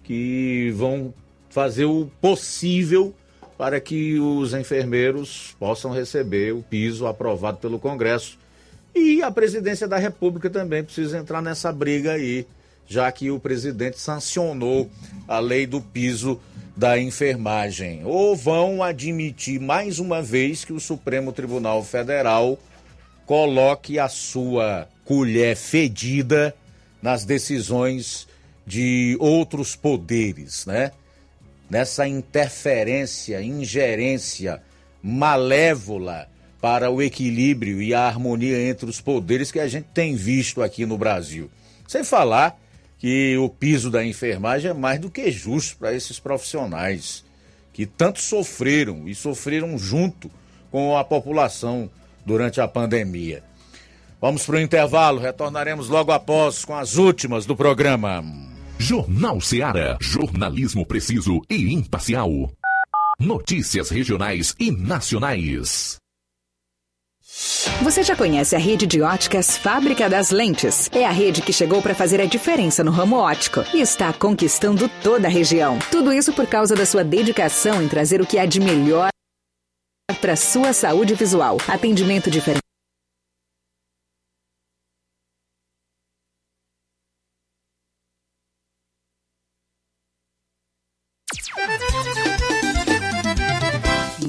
que vão fazer o possível para que os enfermeiros possam receber o piso aprovado pelo Congresso. E a presidência da República também precisa entrar nessa briga aí já que o presidente sancionou a lei do piso da enfermagem. Ou vão admitir mais uma vez que o Supremo Tribunal Federal coloque a sua colher fedida nas decisões de outros poderes, né? Nessa interferência, ingerência malévola para o equilíbrio e a harmonia entre os poderes que a gente tem visto aqui no Brasil. Sem falar que o piso da enfermagem é mais do que justo para esses profissionais que tanto sofreram e sofreram junto com a população durante a pandemia. Vamos para o intervalo, retornaremos logo após com as últimas do programa. Jornal Seara. Jornalismo preciso e imparcial. Notícias regionais e nacionais. Você já conhece a rede de óticas Fábrica das Lentes? É a rede que chegou para fazer a diferença no ramo óptico e está conquistando toda a região. Tudo isso por causa da sua dedicação em trazer o que há de melhor para sua saúde visual. Atendimento diferente.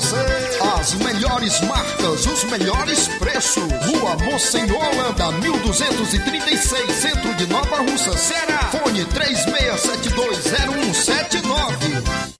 você. As melhores marcas, os melhores preços. Rua Mocenola, Holanda, 1236, centro de Nova Russa, Ceará. Fone 36720179.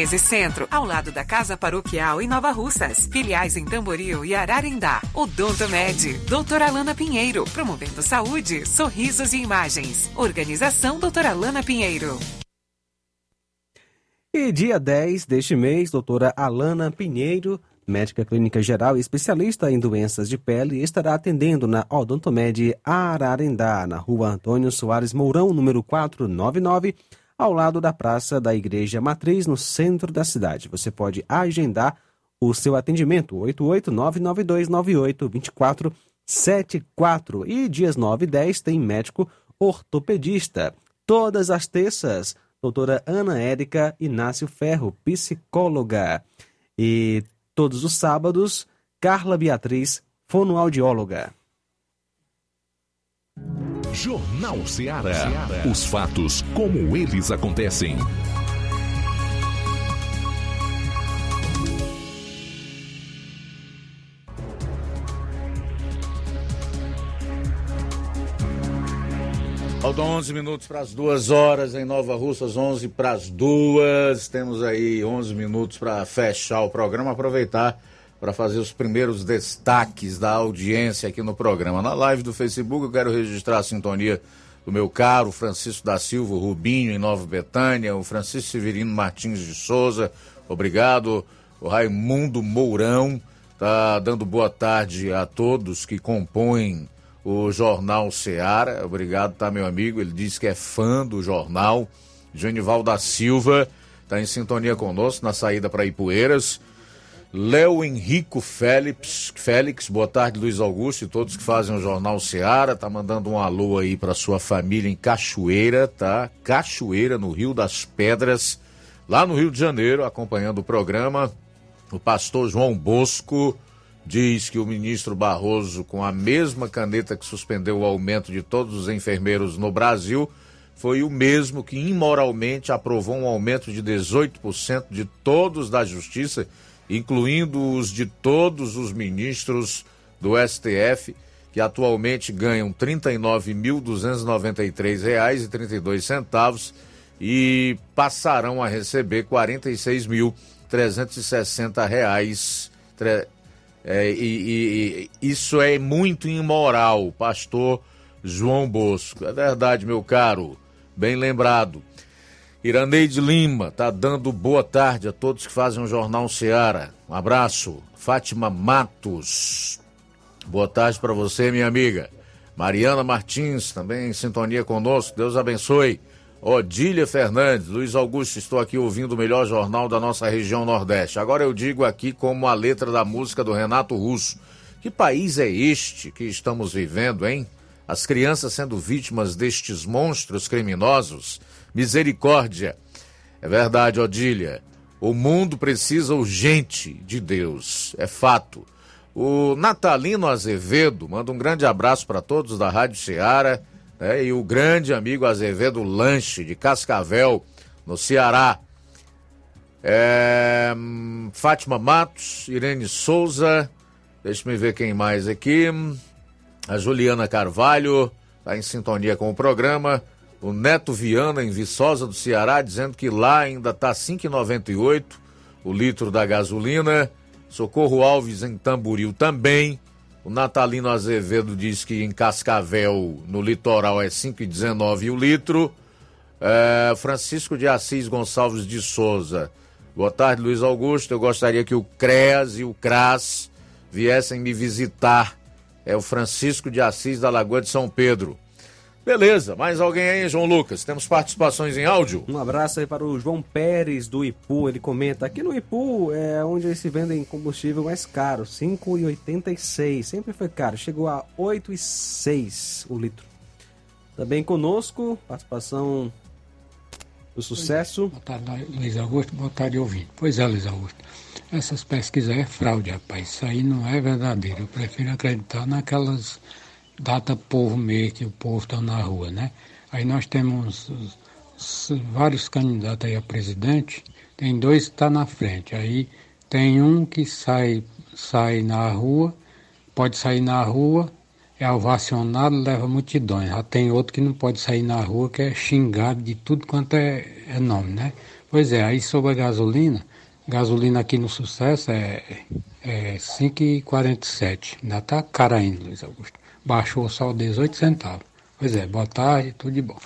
13 Centro, ao lado da Casa Paroquial em Nova Russas. Filiais em Tamboril e Ararindá. Odonto Med, doutora Alana Pinheiro, promovendo saúde, sorrisos e imagens. Organização doutora Alana Pinheiro. E dia 10 deste mês, doutora Alana Pinheiro, médica clínica geral e especialista em doenças de pele, estará atendendo na Odontomed Ararendá, na rua Antônio Soares Mourão, número 499, ao lado da Praça da Igreja Matriz, no centro da cidade. Você pode agendar o seu atendimento, 88992982474. E dias 9 e 10 tem médico ortopedista. Todas as terças, doutora Ana Érica Inácio Ferro, psicóloga. E todos os sábados, Carla Beatriz, fonoaudióloga. Jornal Ceará. Os fatos como eles acontecem. Faltam 11 minutos para as duas horas em Nova Russas, 11 para as duas. Temos aí 11 minutos para fechar o programa. Aproveitar para fazer os primeiros destaques da audiência aqui no programa. Na live do Facebook, eu quero registrar a sintonia do meu caro Francisco da Silva Rubinho, em Nova Betânia, o Francisco Severino Martins de Souza, obrigado. O Raimundo Mourão tá dando boa tarde a todos que compõem o Jornal Seara. Obrigado, tá, meu amigo? Ele diz que é fã do jornal. Genival da Silva está em sintonia conosco na saída para Ipueiras. Léo Henrico Félix, Félix, boa tarde, Luiz Augusto e todos que fazem o Jornal Seara. Tá mandando um alô aí para sua família em Cachoeira, tá? Cachoeira, no Rio das Pedras, lá no Rio de Janeiro, acompanhando o programa. O pastor João Bosco diz que o ministro Barroso, com a mesma caneta que suspendeu o aumento de todos os enfermeiros no Brasil, foi o mesmo que imoralmente aprovou um aumento de 18% de todos da Justiça incluindo os de todos os ministros do STF, que atualmente ganham R$ 39.293,32 e passarão a receber R$ 46.360. É, e, e, isso é muito imoral, pastor João Bosco. É verdade, meu caro, bem lembrado. Iraneide Lima tá dando boa tarde a todos que fazem o Jornal Seara. Um abraço. Fátima Matos. Boa tarde para você, minha amiga. Mariana Martins, também em sintonia conosco. Deus abençoe. Odília Fernandes, Luiz Augusto, estou aqui ouvindo o melhor jornal da nossa região Nordeste. Agora eu digo aqui como a letra da música do Renato Russo. Que país é este que estamos vivendo, hein? As crianças sendo vítimas destes monstros criminosos misericórdia. É verdade, Odília. O mundo precisa urgente de Deus. É fato. O Natalino Azevedo manda um grande abraço para todos da Rádio Ceará né, e o grande amigo Azevedo Lanche de Cascavel, no Ceará. É, Fátima Matos, Irene Souza, deixa me ver quem mais aqui. A Juliana Carvalho está em sintonia com o programa o Neto Viana, em Viçosa do Ceará, dizendo que lá ainda está 5,98 o litro da gasolina. Socorro Alves, em Tamboril, também. O Natalino Azevedo diz que em Cascavel, no litoral, é 5,19 o litro. É, Francisco de Assis Gonçalves de Souza. Boa tarde, Luiz Augusto. Eu gostaria que o CREAS e o CRAS viessem me visitar. É o Francisco de Assis da Lagoa de São Pedro. Beleza, mais alguém aí, João Lucas? Temos participações em áudio? Um abraço aí para o João Pérez do Ipu. Ele comenta: aqui no Ipu é onde eles se vendem combustível mais caro, R$ 5,86. Sempre foi caro, chegou a R$ 8,06 o litro. Também conosco, participação do sucesso. Boa tarde, Luiz Augusto. Boa tarde, ouvinte. Pois é, Luiz Augusto. Essas pesquisas é fraude, rapaz. Isso aí não é verdadeiro. Eu prefiro acreditar naquelas data povo meio que o povo está na rua, né? Aí nós temos vários candidatos aí a presidente, tem dois que estão tá na frente. Aí tem um que sai, sai na rua, pode sair na rua, é ovacionado, leva multidões. Já tem outro que não pode sair na rua, que é xingado de tudo quanto é, é nome, né? Pois é, aí sobre a gasolina, gasolina aqui no sucesso é, é 5,47. Ainda tá cara ainda, Luiz Augusto baixou só 18 centavos. Pois é, boa tarde, tudo de bom.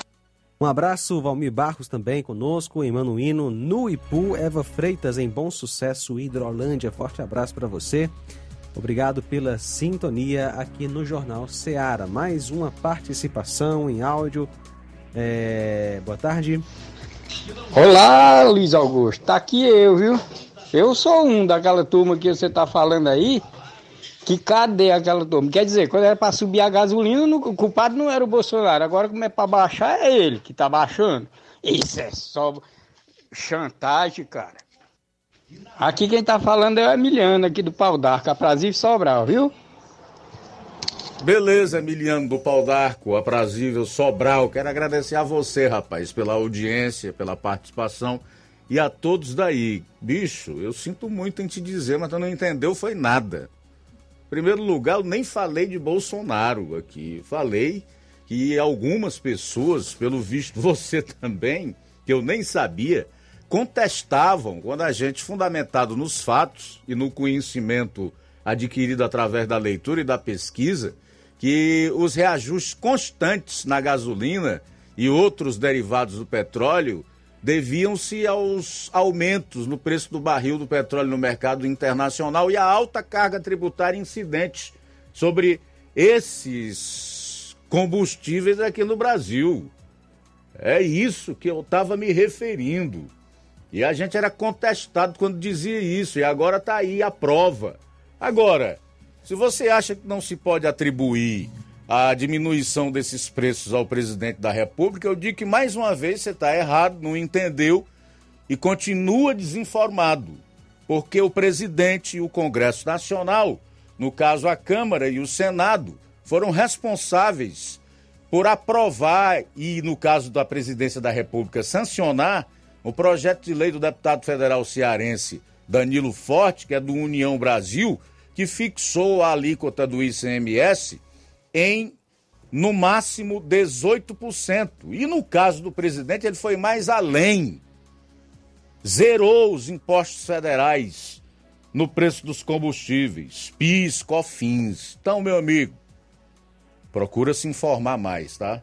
Um abraço, Valmir Barros também conosco, Emanuíno, no Ipu, Eva Freitas em Bom Sucesso, Hidrolândia. Forte abraço para você. Obrigado pela sintonia aqui no Jornal Seara. Mais uma participação em áudio. É... Boa tarde. Olá, Luiz Augusto. Tá aqui eu, viu? Eu sou um daquela turma que você tá falando aí que cadê aquela turma? Quer dizer, quando era para subir a gasolina, o culpado não era o Bolsonaro. Agora, como é para baixar, é ele que tá baixando. Isso é só chantagem, cara. Aqui quem tá falando é o Emiliano, aqui do Pau d'Arco, aprazível Sobral, viu? Beleza, Emiliano do Pau d'Arco, aprazível Sobral. Quero agradecer a você, rapaz, pela audiência, pela participação e a todos daí. Bicho, eu sinto muito em te dizer, mas tu não entendeu foi nada primeiro lugar, eu nem falei de Bolsonaro aqui. Falei que algumas pessoas, pelo visto você também, que eu nem sabia, contestavam quando a gente, fundamentado nos fatos e no conhecimento adquirido através da leitura e da pesquisa, que os reajustes constantes na gasolina e outros derivados do petróleo deviam-se aos aumentos no preço do barril do petróleo no mercado internacional e a alta carga tributária incidente sobre esses combustíveis aqui no Brasil. É isso que eu estava me referindo. E a gente era contestado quando dizia isso, e agora está aí a prova. Agora, se você acha que não se pode atribuir a diminuição desses preços ao presidente da República, eu digo que mais uma vez você está errado, não entendeu e continua desinformado, porque o presidente e o Congresso Nacional, no caso a Câmara e o Senado, foram responsáveis por aprovar e, no caso da presidência da República, sancionar o projeto de lei do deputado federal cearense Danilo Forte, que é do União Brasil, que fixou a alíquota do ICMS em no máximo 18%. E no caso do presidente, ele foi mais além. Zerou os impostos federais no preço dos combustíveis, PIS, COFINS. Então, meu amigo, procura se informar mais, tá?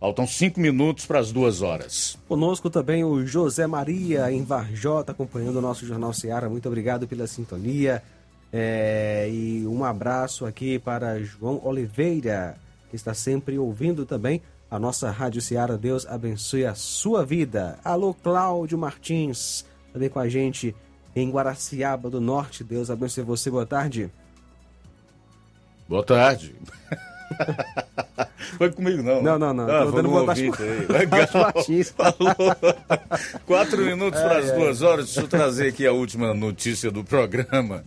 Faltam cinco minutos para as duas horas. Conosco também o José Maria em Varjota, acompanhando o nosso Jornal Seara. Muito obrigado pela sintonia. É, e um abraço aqui para João Oliveira, que está sempre ouvindo também a nossa Rádio Ceará. Deus abençoe a sua vida. Alô, Cláudio Martins, também com a gente em Guaraciaba do Norte. Deus abençoe você. Boa tarde. Boa tarde. Foi comigo, não. Não, não, não. Ah, Tô dando boa tarde. Quatro minutos para as duas horas. Deixa eu trazer aqui a última notícia do programa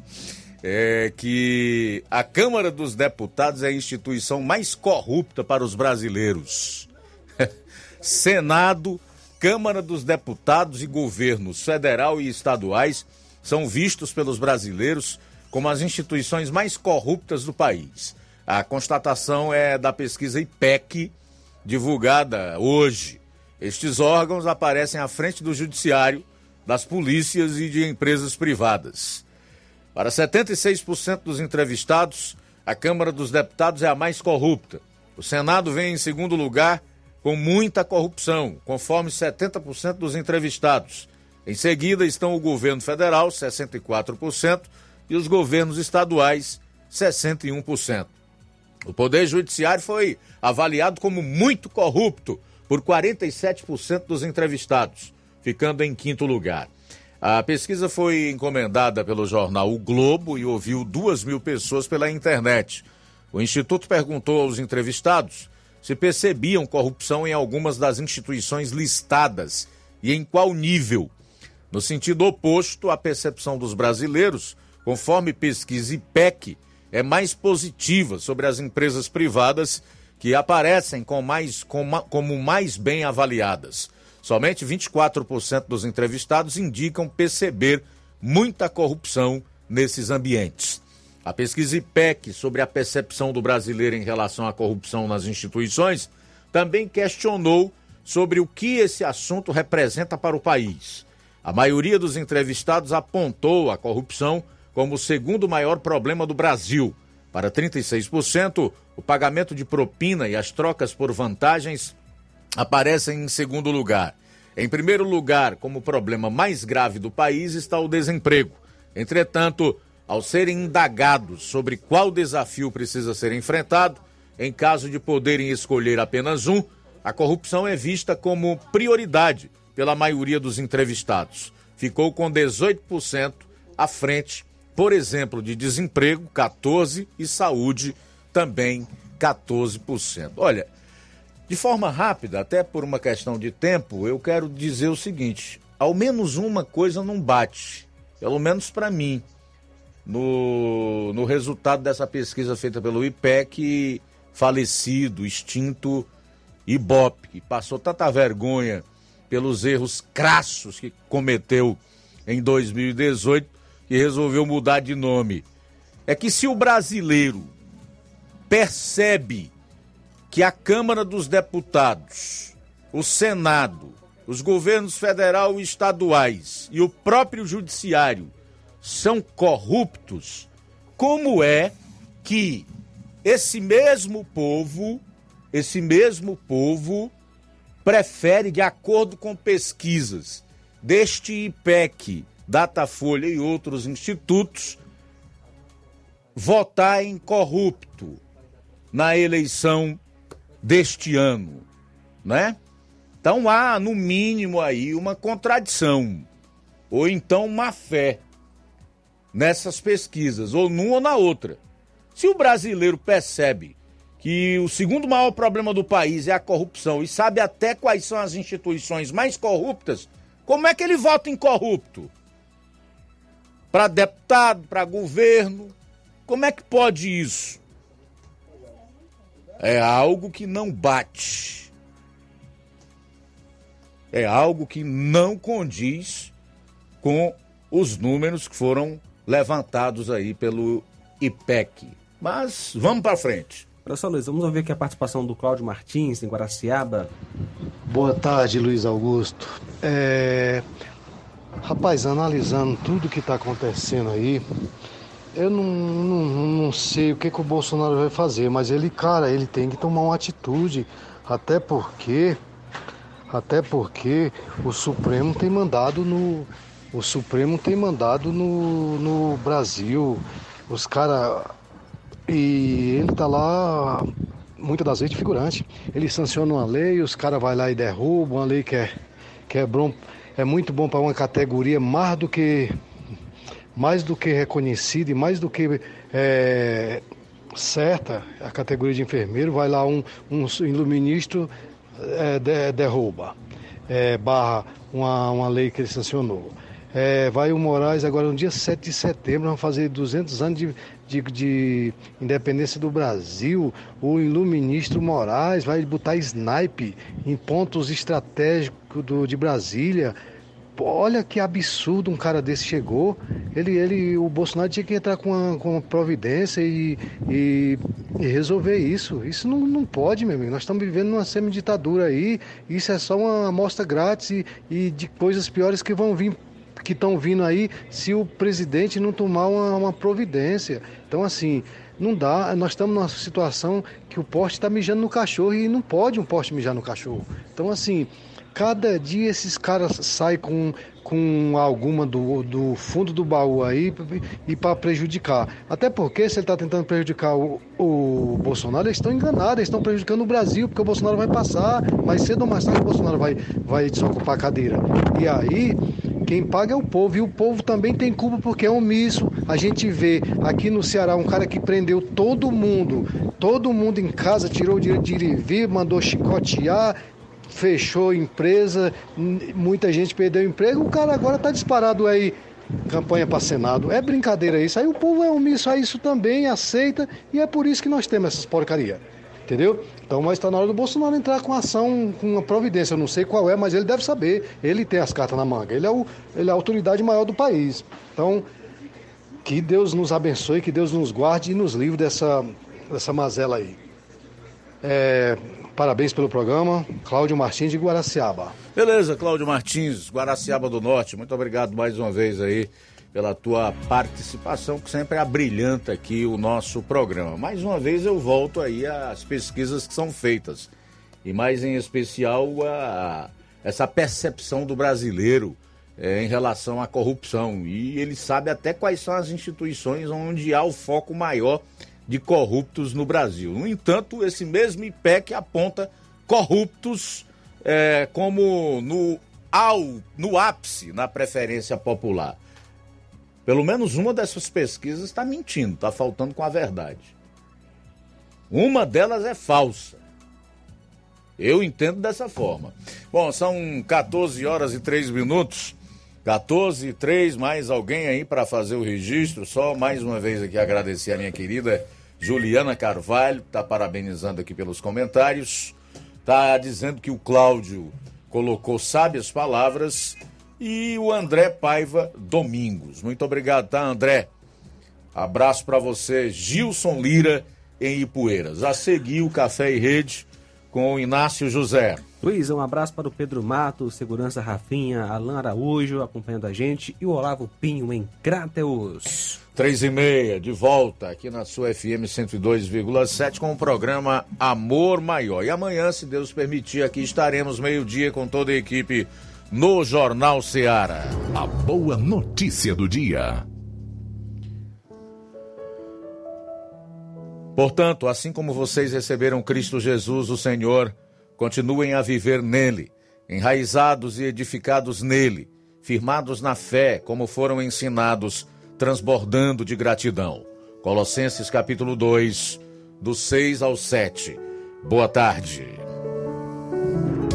é que a Câmara dos Deputados é a instituição mais corrupta para os brasileiros. Senado, Câmara dos Deputados e governos federal e estaduais são vistos pelos brasileiros como as instituições mais corruptas do país. A constatação é da pesquisa IPEC, divulgada hoje. Estes órgãos aparecem à frente do judiciário, das polícias e de empresas privadas. Para 76% dos entrevistados, a Câmara dos Deputados é a mais corrupta. O Senado vem em segundo lugar com muita corrupção, conforme 70% dos entrevistados. Em seguida estão o governo federal, 64%, e os governos estaduais, 61%. O Poder Judiciário foi avaliado como muito corrupto por 47% dos entrevistados, ficando em quinto lugar. A pesquisa foi encomendada pelo jornal O Globo e ouviu duas mil pessoas pela internet. O Instituto perguntou aos entrevistados se percebiam corrupção em algumas das instituições listadas e em qual nível. No sentido oposto, a percepção dos brasileiros, conforme pesquisa IPEC, é mais positiva sobre as empresas privadas que aparecem com mais, com, como mais bem avaliadas. Somente 24% dos entrevistados indicam perceber muita corrupção nesses ambientes. A pesquisa IPEC sobre a percepção do brasileiro em relação à corrupção nas instituições também questionou sobre o que esse assunto representa para o país. A maioria dos entrevistados apontou a corrupção como o segundo maior problema do Brasil. Para 36%, o pagamento de propina e as trocas por vantagens aparecem em segundo lugar. Em primeiro lugar, como problema mais grave do país, está o desemprego. Entretanto, ao serem indagados sobre qual desafio precisa ser enfrentado, em caso de poderem escolher apenas um, a corrupção é vista como prioridade pela maioria dos entrevistados. Ficou com 18% à frente, por exemplo, de desemprego, 14% e saúde, também 14%. Olha, de forma rápida, até por uma questão de tempo, eu quero dizer o seguinte: ao menos uma coisa não bate, pelo menos para mim, no, no resultado dessa pesquisa feita pelo IPEC, falecido, extinto Ibope, que passou tanta vergonha pelos erros crassos que cometeu em 2018 e resolveu mudar de nome. É que se o brasileiro percebe que a Câmara dos Deputados, o Senado, os governos federal e estaduais e o próprio judiciário são corruptos, como é que esse mesmo povo, esse mesmo povo prefere, de acordo com pesquisas deste IPEC, Datafolha e outros institutos, votar em corrupto na eleição deste ano, né? Então há, no mínimo, aí uma contradição, ou então má fé nessas pesquisas, ou numa ou na outra. Se o brasileiro percebe que o segundo maior problema do país é a corrupção e sabe até quais são as instituições mais corruptas, como é que ele vota em corrupto? Para deputado, para governo? Como é que pode isso? É algo que não bate. É algo que não condiz com os números que foram levantados aí pelo IPEC. Mas vamos para frente. Professor Luiz, vamos ouvir aqui a participação do Cláudio Martins, em Guaraciaba. Boa tarde, Luiz Augusto. É... Rapaz, analisando tudo que está acontecendo aí, eu não, não, não, sei o que, que o Bolsonaro vai fazer, mas ele, cara, ele tem que tomar uma atitude, até porque, até porque o Supremo tem mandado no, o Supremo tem mandado no, no Brasil, os caras, e ele tá lá muitas das vezes de figurante. Ele sanciona uma lei, os caras vai lá e derrubam uma lei que é, que é, bom, é muito bom para uma categoria mais do que mais do que reconhecida e mais do que é, certa, a categoria de enfermeiro, vai lá um, um iluministro é, de, derruba, é, barra uma, uma lei que ele sancionou. É, vai o Moraes agora no dia 7 de setembro, vamos fazer 200 anos de, de, de independência do Brasil. O iluministro Moraes vai botar snipe em pontos estratégicos do, de Brasília olha que absurdo um cara desse chegou. Ele, ele, o Bolsonaro tinha que entrar com uma, com uma providência e, e, e, resolver isso. Isso não, não pode, meu amigo. Nós estamos vivendo numa semi-ditadura aí. Isso é só uma amostra grátis e, e de coisas piores que vão vir que estão vindo aí se o presidente não tomar uma, uma providência. Então, assim, não dá. Nós estamos numa situação que o poste está mijando no cachorro e não pode um poste mijar no cachorro. Então, assim, Cada dia esses caras saem com, com alguma do, do fundo do baú aí e para prejudicar. Até porque, se ele está tentando prejudicar o, o Bolsonaro, eles estão enganados, eles estão prejudicando o Brasil, porque o Bolsonaro vai passar, mais cedo ou mais tarde o Bolsonaro vai, vai desocupar a cadeira. E aí, quem paga é o povo, e o povo também tem culpa porque é omisso. A gente vê aqui no Ceará um cara que prendeu todo mundo, todo mundo em casa, tirou o direito de ir e vir, mandou chicotear, fechou empresa, muita gente perdeu emprego, o cara agora está disparado aí, campanha para Senado. É brincadeira isso. Aí o povo é omisso a isso também, aceita, e é por isso que nós temos essas porcaria. Entendeu? Então, mas está na hora do Bolsonaro entrar com ação, com uma providência. Eu não sei qual é, mas ele deve saber. Ele tem as cartas na manga. Ele é, o, ele é a autoridade maior do país. Então, que Deus nos abençoe, que Deus nos guarde e nos livre dessa, dessa mazela aí. É, parabéns pelo programa. Cláudio Martins de Guaraciaba. Beleza, Cláudio Martins, Guaraciaba do Norte, muito obrigado mais uma vez aí pela tua participação, que sempre abrilhanta aqui o nosso programa. Mais uma vez eu volto aí às pesquisas que são feitas, e mais em especial a essa percepção do brasileiro eh, em relação à corrupção. E ele sabe até quais são as instituições onde há o foco maior de corruptos no Brasil. No entanto, esse mesmo IPEC aponta corruptos é, como no, ao, no ápice na preferência popular. Pelo menos uma dessas pesquisas está mentindo, está faltando com a verdade. Uma delas é falsa. Eu entendo dessa forma. Bom, são 14 horas e 3 minutos. 14 e 3, mais alguém aí para fazer o registro. Só mais uma vez aqui agradecer a minha querida Juliana Carvalho, está parabenizando aqui pelos comentários. Está dizendo que o Cláudio colocou sábias palavras e o André Paiva Domingos. Muito obrigado, tá, André? Abraço para você, Gilson Lira, em Ipueiras. A seguir o Café e Rede com o Inácio José. Luiz, um abraço para o Pedro Mato, Segurança Rafinha, Alan Araújo acompanhando a gente e o Olavo Pinho em Crateus. Três e meia, de volta aqui na sua FM 102,7 com o programa Amor Maior. E amanhã, se Deus permitir, aqui estaremos meio-dia com toda a equipe no Jornal Seara. A boa notícia do dia. Portanto, assim como vocês receberam Cristo Jesus, o Senhor, continuem a viver nele, enraizados e edificados nele, firmados na fé, como foram ensinados, transbordando de gratidão. Colossenses capítulo 2, do 6 ao 7. Boa tarde.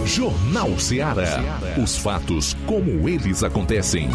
Jornal Seara. Os fatos como eles acontecem.